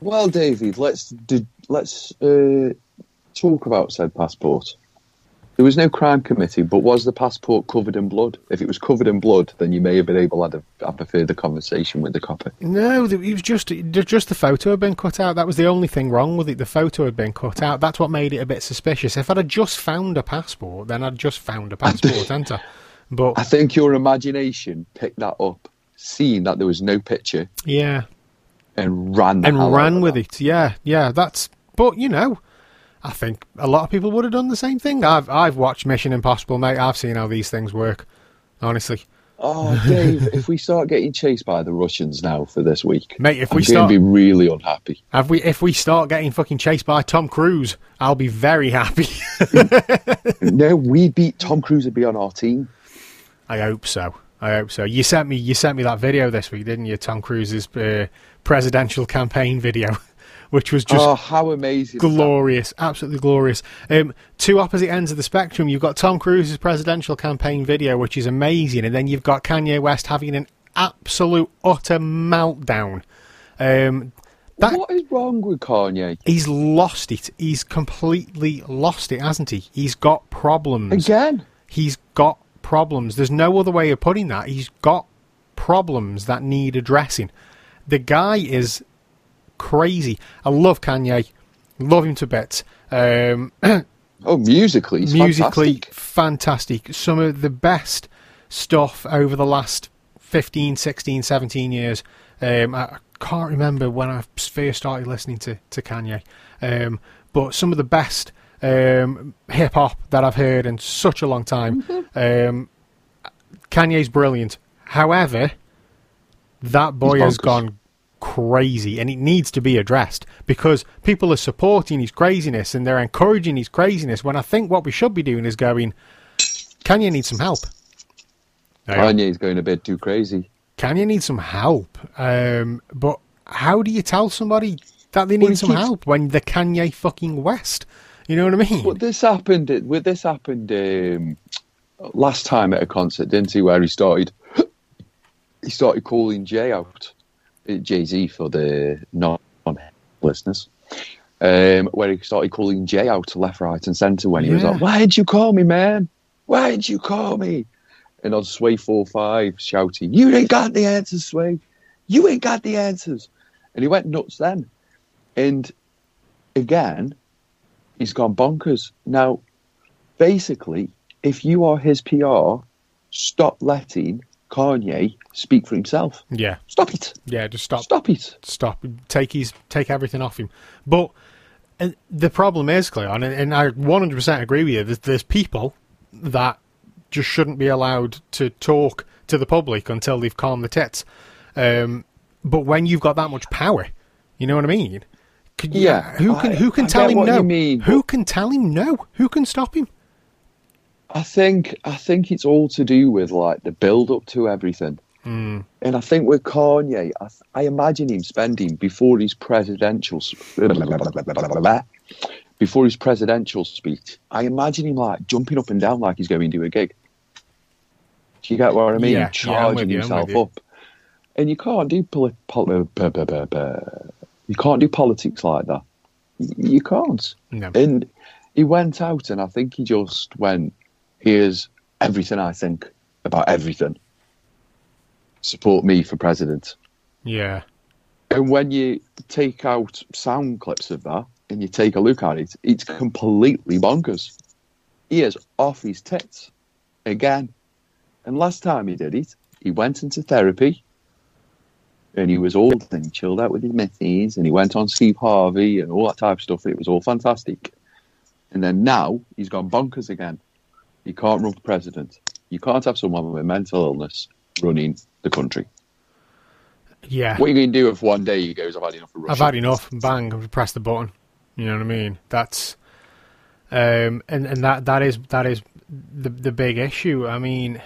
well, David, let's do, let's uh, talk about said passport. There was no crime committee, but was the passport covered in blood? If it was covered in blood, then you may have been able to have a, have a further conversation with the copper. No, it was just just the photo had been cut out. That was the only thing wrong with it. The photo had been cut out. That's what made it a bit suspicious. If I'd have just found a passport, then I'd just found a passport, hadn't I? But I think your imagination picked that up, seeing that there was no picture, yeah, and ran and ran with that. it. Yeah, yeah. That's. But you know, I think a lot of people would have done the same thing. I've I've watched Mission Impossible, mate. I've seen how these things work. Honestly, Oh, Dave, if we start getting chased by the Russians now for this week, Mate, if I'm we going start- to be really unhappy. have we? If we start getting fucking chased by Tom Cruise, I'll be very happy. no, we beat Tom Cruise would be on our team. I hope so. I hope so. You sent me you sent me that video this week, didn't you? Tom Cruise's uh, presidential campaign video, which was just oh, how amazing! glorious, absolutely glorious. Um, two opposite ends of the spectrum. You've got Tom Cruise's presidential campaign video, which is amazing, and then you've got Kanye West having an absolute utter meltdown. Um, that What is wrong with Kanye? he's lost it. He's completely lost it, hasn't he? He's got problems. Again? He's got problems. There's no other way of putting that. He's got problems that need addressing. The guy is crazy. I love Kanye. Love him to bits. Um, Oh, musically, he's musically fantastic. fantastic. Some of the best stuff over the last 15, 16, 17 years. Um, I, can't remember when I first started listening to, to Kanye, um, but some of the best um, hip hop that I've heard in such a long time. Um, Kanye's brilliant. However, that boy has gone crazy and it needs to be addressed because people are supporting his craziness and they're encouraging his craziness when I think what we should be doing is going, Kanye needs some help. Now, Kanye's going a bit too crazy. Kanye needs some help. Um, but how do you tell somebody that they need he some keeps- help when they're Kanye fucking West? You know what I mean? But this happened. With this happened um, last time at a concert, didn't he? Where he started, he started calling Jay out, Jay Z for the non-listeners. Um, where he started calling Jay out left, right, and centre when he was like, "Why did you call me, man? Why did you call me?" And on Sway Four Five shouting, "You ain't got the answers, Sway. You ain't got the answers." And he went nuts then. And again, he's gone bonkers. Now, basically, if you are his PR, stop letting Kanye speak for himself. yeah, Stop it. yeah. Just stop. Stop it. stop, take his, take everything off him. But uh, the problem is, Cleon, and, and I 100% agree with you. There's, there's people that just shouldn't be allowed to talk to the public until they've calmed the tits. Um, but when you've got that much power, you know what I mean? Could you- Yeah, who can I- who can I tell him no? mean, who can tell him no? Who can stop him? I think I think it's all to do with like the build up to everything. Hmm. And I think with Kanye, I, I imagine him spending before his presidential before his presidential speech. I imagine him like jumping up and down like he's going to a gig. Do you get what I mean? Yeah, yeah, Charging with himself you. up, and you can't do poli- pol- uh, you can't do politics like that. Y- You can't. No. And he went out, and I think he just went, "Here's everything I think about everything. Support me for president." Yeah, And when you take out sound clips of that and you take a look at it, it's completely bonkers. He is off his tits again. And last time he did it, he went into therapy and he was all and chilled out with his missus and he went on Steve Harvey and all that type of stuff. It was all fantastic. And then now he's gone bonkers again. You can't run for president. You can't have someone with mental illness running the country. yeah. What are you going to do if one day he goes, I've had enough of Russia? I've had enough. Bang! I've pressed the button. You know what I mean? That's um, and and that that is that is the the big issue. I mean,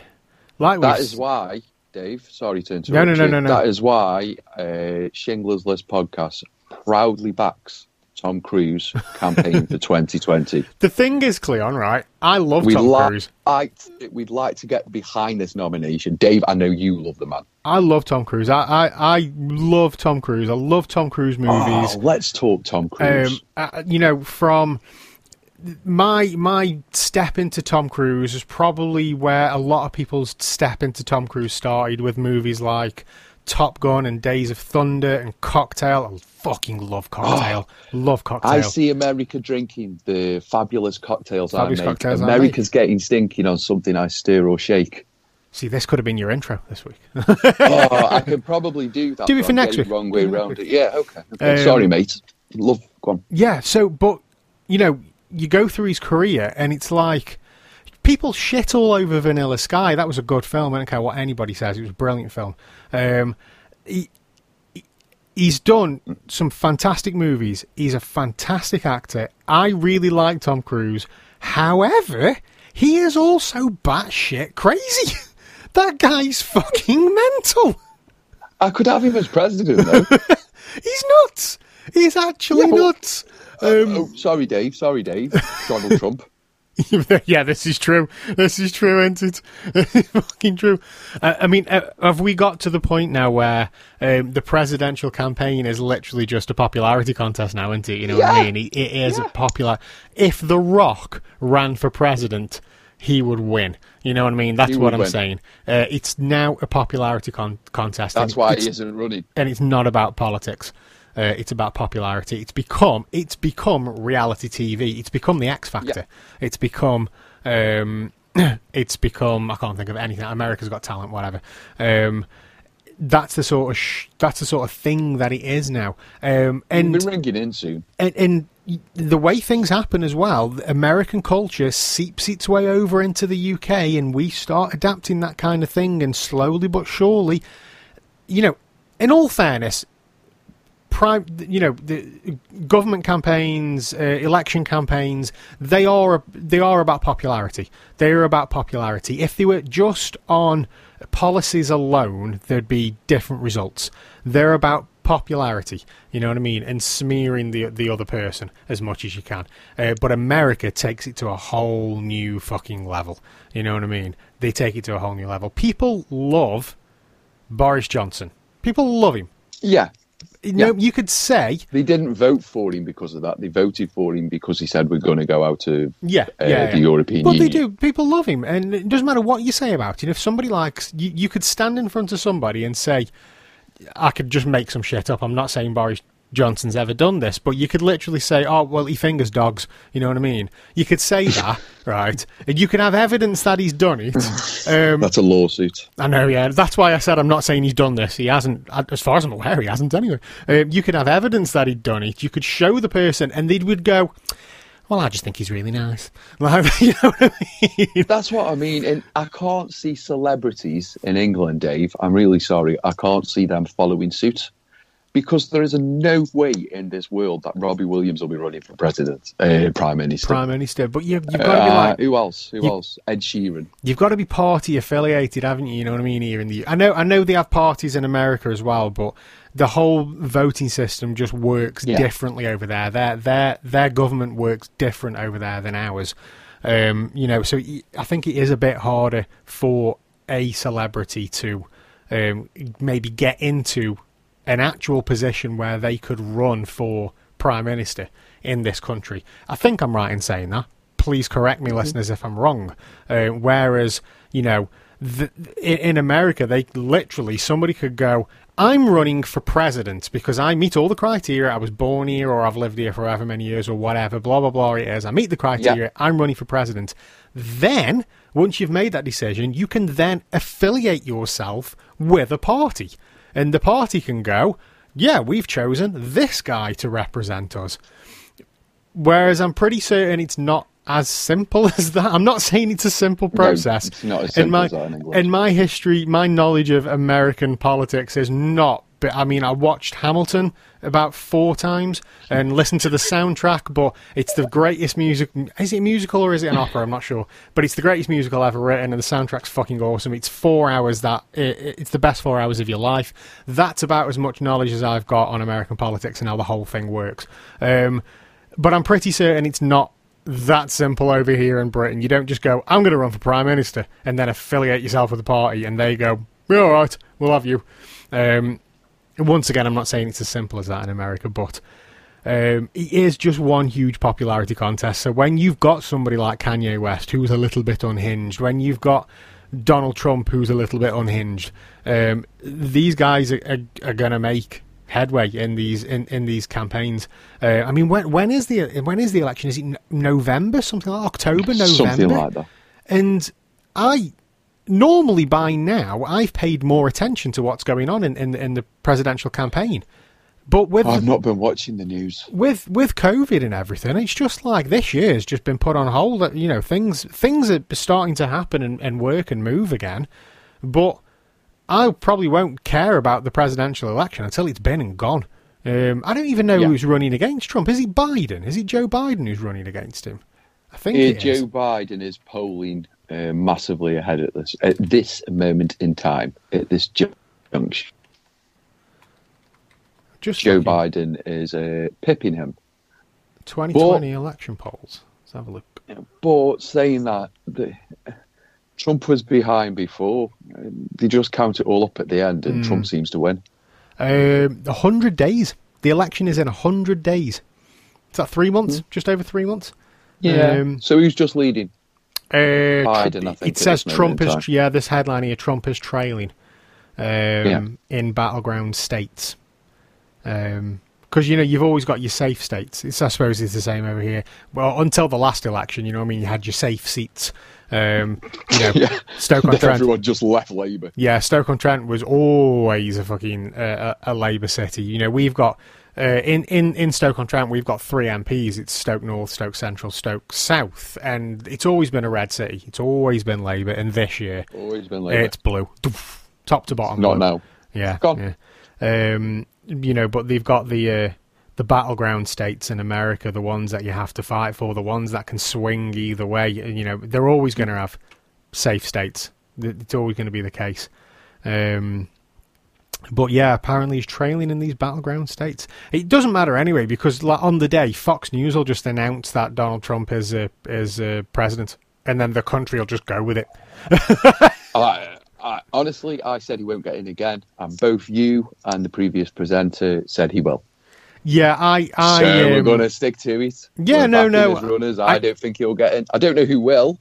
like that is why, Dave, sorry to interrupt No, no, no, no, no. That is why uh, Shingler's List podcast proudly backs Tom Cruise campaign for 2020. the thing is, Cleon, right? I love We'd, Tom li- Cruise. I, we'd like to get behind this nomination. Dave, I know you love the man. I love Tom Cruise. I, I I love Tom Cruise. I love Tom Cruise movies. Oh, let's talk Tom Cruise. um, you know, from my my step into Tom Cruise is probably where a lot of people's step into Tom Cruise started with movies like Top Gun and Days of Thunder and Cocktail. I fucking love Cocktail. love Cocktail. I see America drinking the fabulous cocktails Fabulous I make. cocktails I America's getting stinking on something I stir or shake. See, this could have been your intro this week. oh, I could probably do that. Do it for next week. Wrong way around it. Yeah. Okay. okay. Um, Sorry, mate. Love. Go on. Yeah, so but you know, you go through his career and it's like people shit all over Vanilla Sky. That was a good film. I don't care what anybody says. It was a brilliant film. Um, he, he- he's done some fantastic movies. He's a fantastic actor. I really like Tom Cruise. However, he is also batshit crazy. that guy's fucking mental. I could have him as president, though. He's nuts. He's actually Yeah, but- nuts. Um, oh, sorry, Dave. Sorry, Dave. Donald Trump. yeah, this is true. This is true, isn't it? It's fucking true. Uh, I mean, uh, have we got to the point now where um, the presidential campaign is literally just a popularity contest now, isn't it? You know what I mean? It, it is a popular. If The Rock ran for president, he would win. You know what I mean? That's He what I'm win. saying. Uh, it's now a popularity con- contest. That's why he isn't running. and it's not about politics. Uh, it's about popularity. It's become it's become reality TV. It's become the X Factor. It's become um, it's become I can't think of anything. America's Got Talent, whatever. Um, that's the sort of sh- that's the sort of thing that it is now. Um, And be ringing in soon. and, and the way things happen as well, American culture seeps its way over into the UK, and we start adapting that kind of thing, and slowly but surely, you know, in all fairness, you know, the government campaigns, uh, election campaigns, they are they are about popularity. They are about popularity. If they were just on policies alone, there'd be different results. They're about popularity. You know what I mean, and smearing the the other person as much as you can. Uh, but America takes it to a whole new fucking level. You know what I mean? They take it to a whole new level. People love Boris Johnson. People love him. Yeah. You know, you could say, They didn't vote for him because of that. They voted for him because he said we're going to go out of yeah, uh, yeah, the yeah. European But Union. they do. People love him, and it doesn't matter what you say about it. If somebody likes, you, you could stand in front of somebody and say, "I could just make some shit up." I'm not saying Boris Johnson's ever done this, but you could literally say, "Oh, well, he fingers dogs." You know what I mean? You could say that, right? And you could have evidence that he's done it. Um, That's a lawsuit. I know, yeah. That's why I said I'm not saying he's done this. He hasn't, as far as I'm aware, he hasn't anyway. Um, you could have evidence that he'd done it. You could show the person, and they would go, "Well, I just think he's really nice." Like, you know what I mean? That's what I mean. And I can't see celebrities in England, Dave. I'm really sorry. I can't see them following suit because there is a no way in this world that Robbie Williams will be running for president, uh, prime minister. Prime Minister, but you, you've got to be Uh, like, who else? Who you- else? Ed Sheeran. you've got to be party affiliated, haven't you? You know what I mean? Here in the, I know, I know they have parties in America as well, but the whole voting system just works Yeah. differently over there. Their their their government works different over there than ours. Um, you know, so I think it is a bit harder for a celebrity to um, maybe get into an actual position where they could run for prime minister in this country. I think I'm right in saying that. Please correct me, listeners, if I'm wrong. Uh, whereas, you know, th- in, in America, they literally somebody could go, "I'm running for president because I meet all the criteria. I was born here, or I've lived here for however many years, or whatever. Blah blah blah. It is. I meet the criteria. I'm running for president." Then, once you've made that decision, you can then affiliate yourself with a party. And the party can go, yeah, we've chosen this guy to represent us. Whereas I'm pretty certain it's not as simple as that. I'm not saying it's a simple process. it's not as in simple my, as that in England. in my history, my knowledge of American politics is not. But I mean, I watched Hamilton about four times and listened to the soundtrack. But it's the greatest music. Is it a musical or is it an opera? I'm not sure. But it's the greatest musical ever written, and the soundtrack's fucking awesome. It's four hours that it, it's the best four hours of your life. That's about as much knowledge as I've got on American politics and how the whole thing works. Um, but I'm pretty certain it's not that simple over here in Britain. You don't just go, I'm going to run for Prime Minister, and then affiliate yourself with the party, and they go, all right, we'll have you. Um, once again, I'm not saying it's as simple as that in America, but Um, it is just one huge popularity contest. So when you've got somebody like Kanye West who's a little bit unhinged, when you've got Donald Trump who's a little bit unhinged, um, these guys are, are, are going to make headway in these in, in these campaigns. Uh, I mean, when when is the when is the election? Is it November? Something like October, November, something like that. And I normally by now I've paid more attention to what's going on in, in, in the presidential campaign. But with I've not been watching the news. with with COVID and everything, it's just like this year's just been put on hold. You know, things things are starting to happen and, and work and move again. But I probably won't care about the presidential election until it's been and gone. Um, I don't even know Yeah. who's running against Trump. Is it Biden? Is it Joe Biden who's running against him? I think Uh. Joe Biden is polling uh, massively ahead at this at this moment in time. At this ju- junction, Just Joe looking. Biden is uh, pipping him. 2020 election polls. Let's have a look. But saying that, the, Trump was behind before. They just count it all up at the end, and Hmm. Trump seems to win. Um, 100 days. The election is in 100 days. Is that three months? Just over three months? Um, so who's just leading? Uh, Biden, I think, it at says Trump is time. yeah. This headline here: Trump is trailing um, in battleground states. Because you know you've always got your safe states. It's, I suppose it's the same over here. Well, until the last election, you know, what I mean, you had your safe seats. Um, you know, Yeah. Stoke on Trent. everyone just left Labour. Yeah, Stoke on Trent was always a fucking uh, a, a Labour city. You know, we've got uh, in in in Stoke on Trent, we've got three MPs. It's Stoke North, Stoke Central, Stoke South, and it's always been a red city. It's always been Labour, and this year Always been Labour. it's blue, top to bottom. Not blue. now. Yeah, Gone. yeah. Um, you know, but they've got the uh, the battleground states in America, the ones that you have to fight for, the ones that can swing either way. You know, they're always going to have safe states. It's always going to be the case. Um, but yeah, apparently he's trailing in these battleground states. It doesn't matter anyway because like, on the day, Fox News will just announce that Donald Trump is uh, is uh, president, and then the country will just go with it. I, I, honestly, I said he won't get in again, and both you and the previous presenter said he will. Yeah, I, I, so we're um, going to stick to it. Yeah, We're no, no, runners. I, I- don't think he'll get in. I don't know who will.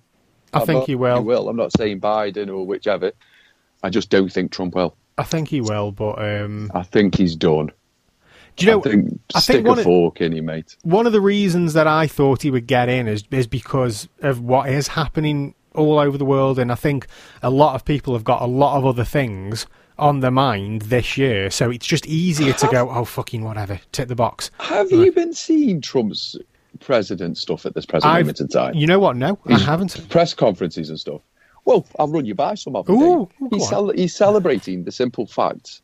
I I'm think not- he will. He will. I'm not saying Biden or whichever. I just don't think Trump will. I think he will, but um, I think he's done. do you know? I think I stick think a of- fork in you, mate. one of the reasons that I thought he would get in is is because of what is happening all over the world, and I think a lot of people have got a lot of other things on their mind this year, so it's just easier to go, oh fucking whatever, tick the box. Have you been seeing Trump's president stuff at this present I've- moment in time? You know what? No, I haven't. Press conferences and stuff. Well, I'll run you by some of them. Ooh, he's, cel- he's celebrating the simple fact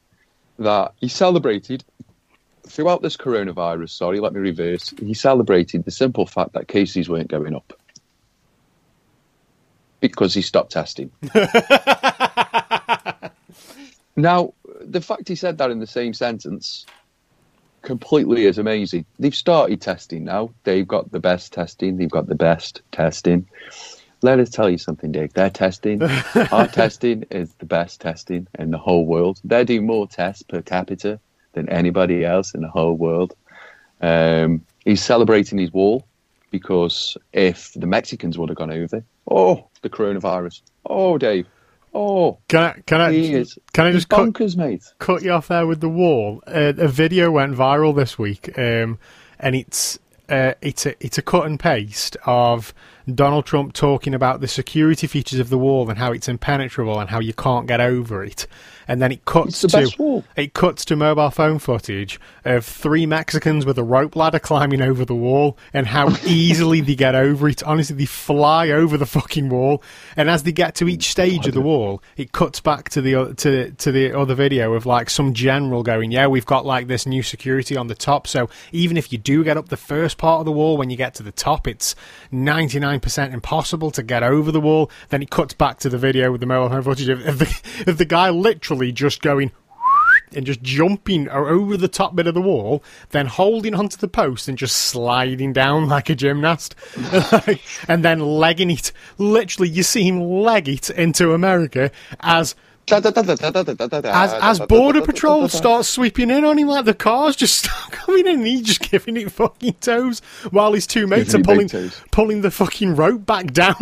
that he celebrated throughout this coronavirus. Sorry, let me reverse. He celebrated the simple fact that cases weren't going up because he stopped testing. now, the fact he said that in the same sentence completely is amazing. They've started testing now. They've got the best testing. They've got the best testing. Let us tell you something, Dick. Their testing, our testing is the best testing in the whole world. They're doing more tests per capita than anybody else in the whole world. Um, he's celebrating his wall because if the Mexicans would have gone over, oh, the coronavirus. Oh, Dave. Oh, Can I? Can I? is. Can I just cut, bonkers, mate. cut you off there with the wall. Uh, a video went viral this week, um, and it's uh, it's a it's a cut and paste of Donald Trump talking about the security features of the wall and how it's impenetrable and how you can't get over it, and then it cuts to it cuts to mobile phone footage of three Mexicans with a rope ladder climbing over the wall and how easily they get over it. Honestly, they fly over the fucking wall, and as they get to each stage of the wall, it cuts back to the to to the other video of like some general going, "Yeah, we've got like this new security on the top, so even if you do get up the first part of the wall, when you get to the top, it's ninety nine percent impossible to get over the wall." Then it cuts back to the video with the mobile phone footage of, of the of the guy literally just going and just jumping over the top bit of the wall, then holding onto the post and just sliding down like a gymnast, and then legging it. Literally, you see him leg it into America as As as border patrol starts sweeping in on him, like the cars just start coming in, and he's just giving it fucking toes while his two mates are pulling pulling the fucking rope back down.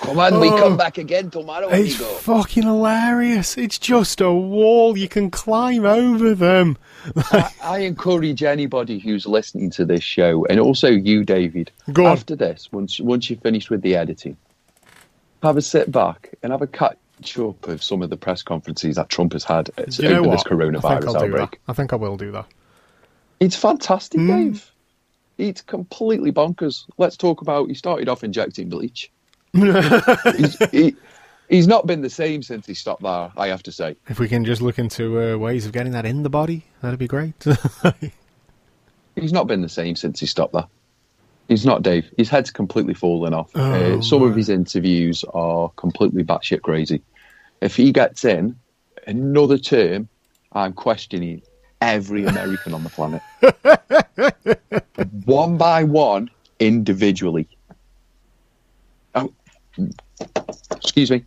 Come on, we Oh. come back again tomorrow, it's fucking hilarious. It's just a wall you can climb over them. I encourage anybody who's listening to this show, and also you, David, after this, once once you're finished with the editing, have a sit back and have a catch up of some of the press conferences that Trump has had uh, you know over this I think coronavirus do outbreak. that. I think I will do that. It's fantastic, Hmm. Dave. It's completely bonkers. Let's talk about. He started off injecting bleach. he's, he, he's not been the same since he stopped there. I have to say. If we can just look into uh, ways of getting that in the body, that'd be great. He's not been the same since he stopped there. He's not Dave. His head's completely fallen off. Oh, uh, some of his interviews are completely batshit crazy. If he gets in another term, I'm questioning every American on the planet, one by one, individually. Oh, excuse me.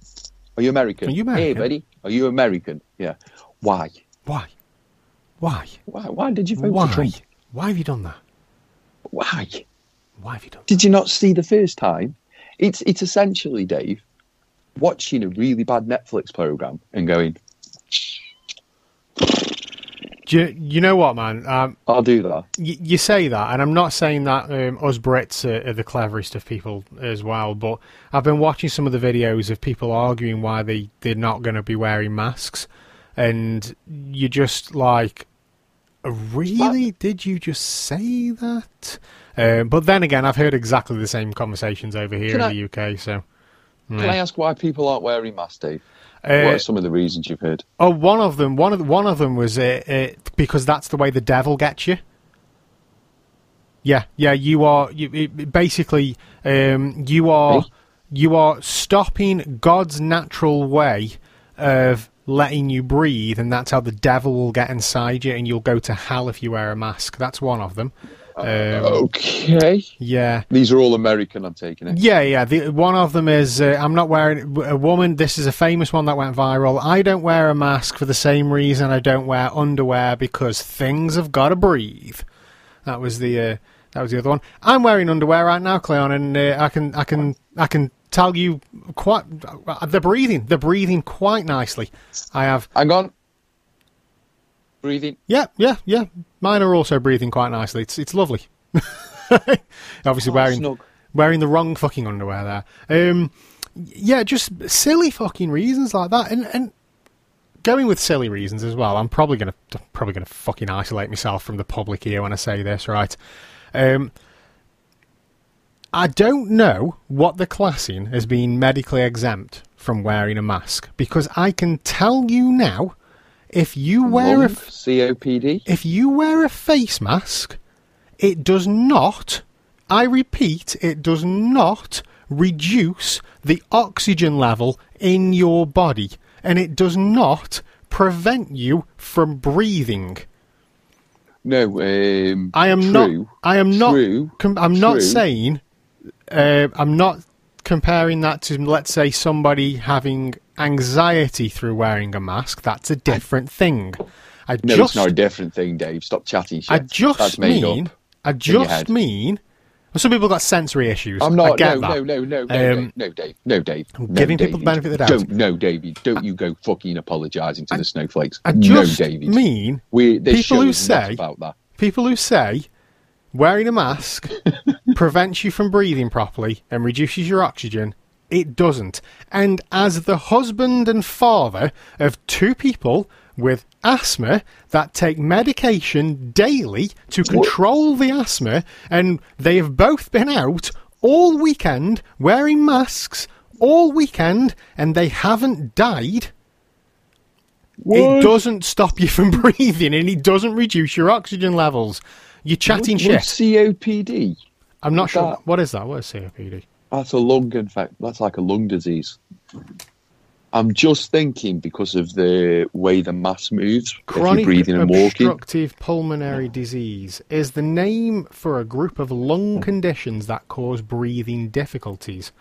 Are you American? Are you American? Hey, buddy. Are you American? Yeah. Why? Why? Why? Why? Why did you vote Why? for Trump? Why have you done that? Why? Why have you done? Did you not see the first time? It's it's essentially Dave watching a really bad Netflix program and going, Do you, you know what, man? Um, "I'll do that." y- you say that, and I'm not saying that um, us Brits are, are the cleverest of people as well, but I've been watching some of the videos of people arguing why they, they're not going to be wearing masks, and you're just like, really? Did you just say that? Um, but then again, I've heard exactly the same conversations over here Can in I- the UK, so. Can I ask why people aren't wearing masks, Dave? what Uh, are some of the reasons you've heard? Oh, one of them. One of the, one of them was uh, uh, because that's the way the devil gets you. Yeah, yeah. You are you, it- basically um, you are you are stopping God's natural way of letting you breathe, and that's how the devil will get inside you, and you'll go to hell if you wear a mask. That's one of them. Um, Okay, yeah. these are all American. I'm taking it. Yeah, yeah. The, one of them is uh, I'm not wearing a woman. This is a famous one that went viral. I don't wear a mask for the same reason I don't wear underwear because things have got to breathe. That was the uh, that was the other one. I'm wearing underwear right now, Cleon, and uh, I can I can I can tell you quite uh, they're breathing. They're breathing quite nicely. I have Hang on. Breathing. yeah yeah yeah. Mine are also breathing quite nicely. It's it's lovely. Obviously Oh, wearing snug. wearing the wrong fucking underwear there. Um, yeah, just silly fucking reasons like that, and and going with silly reasons as well. I'm probably gonna probably gonna fucking isolate myself from the public here when I say this, right? Um, I don't know what the classing has been medically exempt from wearing a mask because I can tell you now, if you wear a Lung, COPD. if you wear a face mask, it does not, I repeat, it does not reduce the oxygen level in your body. And it does not prevent you from breathing. No. Um, I am true, not. I am not. Com- I'm not saying. Uh, I'm not comparing that to, let's say, somebody having anxiety through wearing a mask. That's a different thing. I No, just it's not a different thing, Dave. Stop chatting shit. I just That's mean. I just mean. well, Some people got sensory issues. I'm I not. No, no, no, no, no, Um, no, Dave. No, Dave. No, giving people the benefit of the doubt. Don't, no, David. Don't you go fucking apologising to the snowflakes. I no, just mean we, people who say- about that. people who say wearing a mask prevents you from breathing properly and reduces your oxygen. It doesn't. And as the husband and father of two people with asthma that take medication daily to control the asthma, and they have both been out all weekend wearing masks all weekend and they haven't died. It doesn't stop you from breathing and it doesn't reduce your oxygen levels. You're chatting What- shit. COPD. I'm not sure. that? What is that? What is COPD? That's a lung infection. That's like a lung disease. I'm just thinking because of the way the mass moves. Chronic you're breathing and walking. obstructive pulmonary disease is the name for a group of lung conditions that cause breathing difficulties.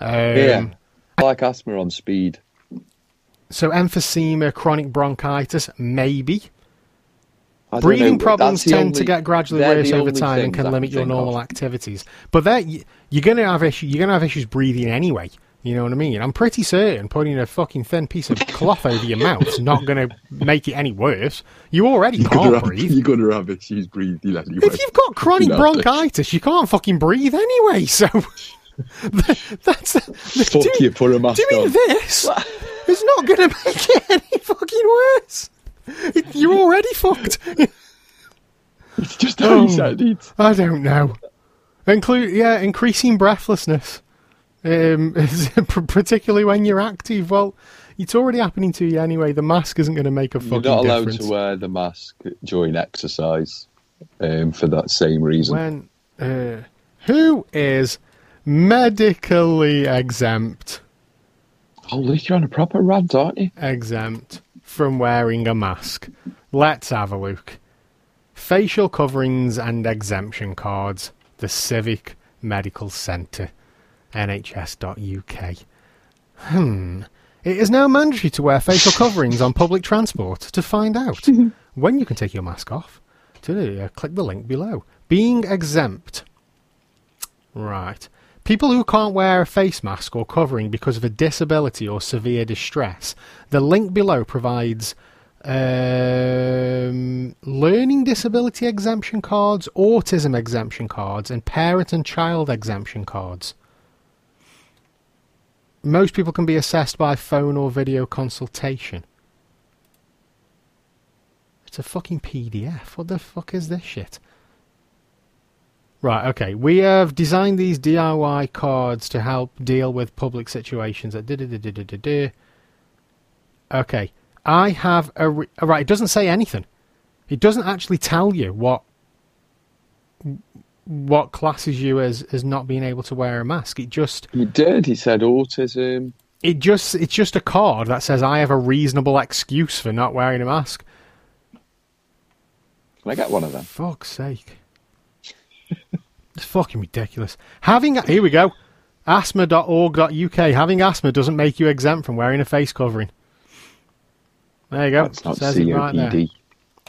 Um, Yeah. Like asthma on speed. So emphysema, chronic bronchitis, maybe. I Breathing know, problems tend to get gradually worse over time and can limit your think of. normal activities. But that you're going to have issue. You're going to have issues breathing anyway. You know what I mean? I'm pretty certain putting a fucking thin piece of cloth over your mouth's not going to make it any worse. You already You're gonna, can't have, breathe. you're gonna have issues breathing anyway. If you've got chronic You bronchitis, you can't fucking breathe anyway. So that's Fuck do- you, put a mask doing on. this is not going to make it any fucking worse. You're already fucked. It's just how Oh. you said it. I don't know. Include yeah, increasing breathlessness, um, particularly when you're active. Well, it's already happening to you anyway. The mask isn't going to make a fucking You're not allowed difference. to wear the mask during exercise um, for that same reason. when uh, who is medically exempt Holy, you're on a proper rant, aren't you? exempt from wearing a mask? Let's have a look. Facial coverings and exemption cards. The Civic Medical Centre, NHS.UK. Hmm. It is now mandatory to wear facial coverings on public transport. To find out when you can take your mask off, to uh, click the link below. Being exempt. Right. People who can't wear a face mask or covering because of a disability or severe distress. The link below provides um, learning disability exemption cards, autism exemption cards, and parent and child exemption cards. Most people can be assessed by phone or video consultation. It's a fucking PDF. What the fuck is this shit? Right, okay. We have designed these DIY cards to help deal with public situations. Okay. I have a. Re- uh, right, it doesn't say anything. It doesn't actually tell you what what classes you as as not being able to wear a mask. It just He did. He said autism. it just it's just a card that says I have a reasonable excuse for not wearing a mask. Can I get one of them? For fuck's sake. it's fucking ridiculous. Having here we go. asthma.org.uk. Having asthma doesn't make you exempt from wearing a face covering. There you go. That's not Says it right there.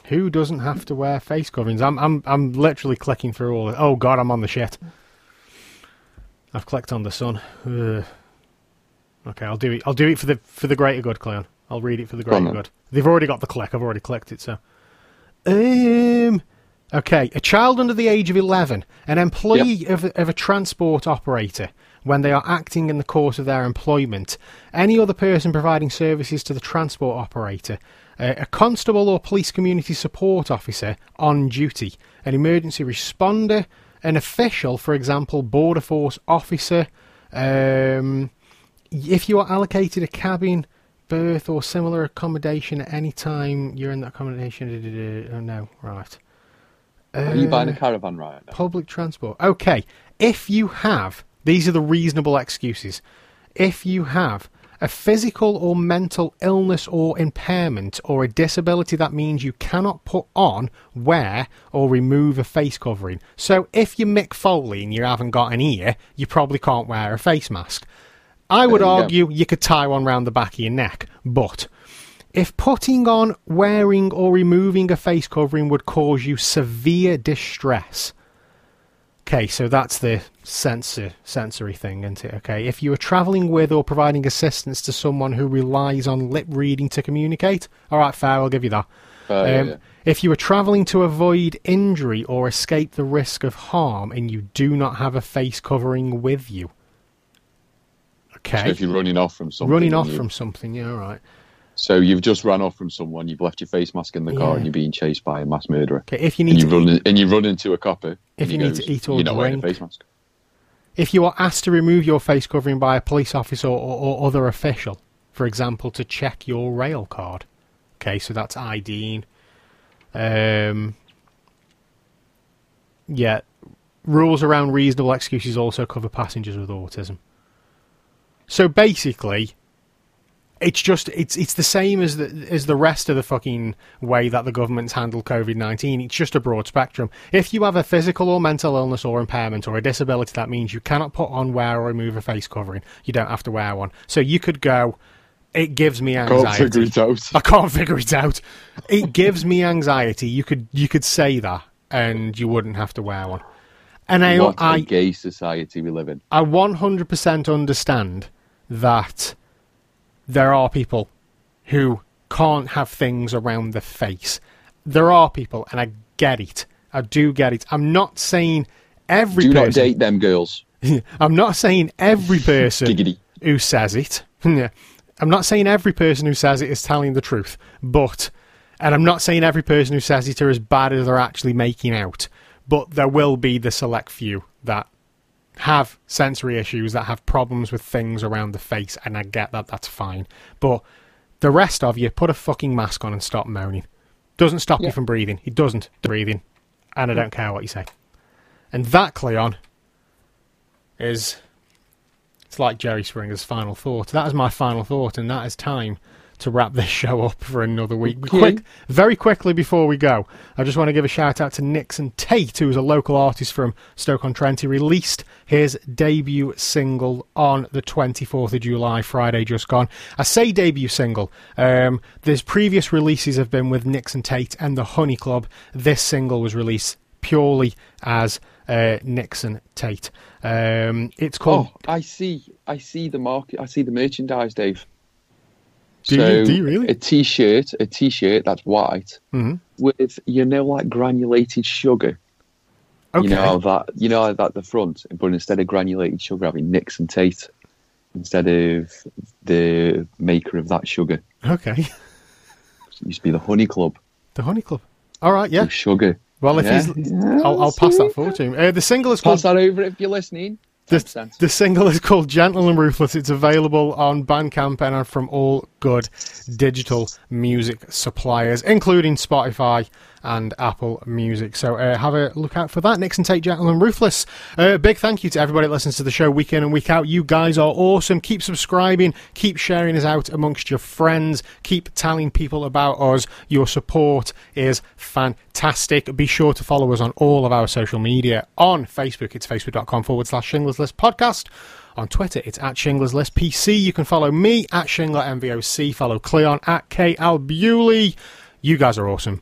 Who doesn't have to wear face coverings? I'm I'm I'm literally clicking through all. Of, oh god, I'm on the shit. I've clicked on the sun. Ugh. Okay, I'll do it. I'll do it for the for the greater good, Cleon. I'll read it for the greater good. They've already got the click. I've already clicked it. So, um, okay, a child under the age of eleven, an employee of of a transport operator. When they are acting in the course of their employment, any other person providing services to the transport operator, uh, a constable or police community support officer on duty, an emergency responder, an official, for example, border force officer. Um, if you are allocated a cabin, berth, or similar accommodation at any time you're in that accommodation, da, da, da, oh no, right. Are you buying a Uh, caravan right now? Public transport. Okay. If you have, these are the reasonable excuses. If you have a physical or mental illness or impairment or a disability that means you cannot put on, wear, or remove a face covering. So if you're Mick Foley and you haven't got an ear, you probably can't wear a face mask. I would you go. argue you could tie one round the back of your neck, but if putting on, wearing, or removing a face covering would cause you severe distress. Okay, so that's the sensor sensory thing, isn't it? Okay, if you are travelling with or providing assistance to someone who relies on lip reading to communicate, all right, fair, I'll give you that. Yeah, Um, yeah. If you are travelling to avoid injury or escape the risk of harm, and you do not have a face covering with you, So okay, if you're running off from something, running off you- from something, yeah, all right. So you've just run off from someone. You've left your face mask in the car, Yeah. and you're being chased by a mass murderer. Okay, if you And need you to run in, and you run into a copper. If and you need goes, to eat or you're not wearing a face mask. If you are asked to remove your face covering by a police officer or, or other official, for example, to check your rail card. Okay, so that's IDing. Um, yeah, rules around reasonable excuses also cover passengers with autism. So basically, it's just it's it's the same as the as the rest of the fucking way that the government's handled COVID nineteen. It's just a broad spectrum. If you have a physical or mental illness or impairment or a disability, that means you cannot put on, wear, or remove a face covering. You don't have to wear one. So you could go it gives me Can't anxiety. figure it out. I can't figure it out. It gives me anxiety. You could you could say that, and you wouldn't have to wear one. And I What a I gay society we live in. I 100% understand that there are people who can't have things around the face. There are people, and I get it. I do get it. I'm not saying every Do not date them girls. I'm not saying every person who says it. I'm not saying every person who says it is telling the truth, but, and I'm not saying every person who says it are as bad as they're actually making out, but there will be the select few that have sensory issues, that have problems with things around the face, and I get that, that's fine. But the rest of you, put a fucking mask on and stop moaning. Doesn't stop you from breathing. It doesn't breathing. And I don't care what you say. And that, Cleon, is it's like Jerry Springer's final thought. That is my final thought, and that is time to wrap this show up for another week. Quick, very quickly before we go, I just want to give a shout out to Nixon Tate, who is a local artist from Stoke-on-Trent. He released his debut single on the 24th of July, Friday just gone. I say debut single. Um, there's previous releases have been with Nixon Tate and the Honey Club. This single was released purely as uh, Nixon Tate. Um, it's called. Oh, I see. I see the market. I see the merchandise, Dave. Do you- so do you really? A t-shirt, a t-shirt that's white Mhm. with you know like granulated sugar. Okay. You know that you know that the front, but instead of granulated sugar, having Nixon Tate instead of the maker of that sugar. Okay. It used to be the Honey Club. The Honey Club. All right. Yeah. with sugar. Well, if Yeah. he's, I'll, I'll pass that forward to him. Uh, the single is called Pass that over if you're listening. The, the single is called Gentle and Ruthless. It's available on Bandcamp and from all good digital music suppliers, including Spotify and Apple Music. So uh, have a look out for that. Nixon Tate Gentle and Ruthless. Uh, big thank you to everybody that listens to the show week in and week out. You guys are awesome. Keep subscribing. Keep sharing us out amongst your friends. Keep telling people about us. Your support is fantastic. Be sure to follow us on all of our social media. On Facebook, it's facebook.com forward slash Shingler's List podcast. On Twitter, it's at Shingler's List PC. You can follow me at Shingler MVOC. Follow Cleon at KL Bewley. You guys are awesome,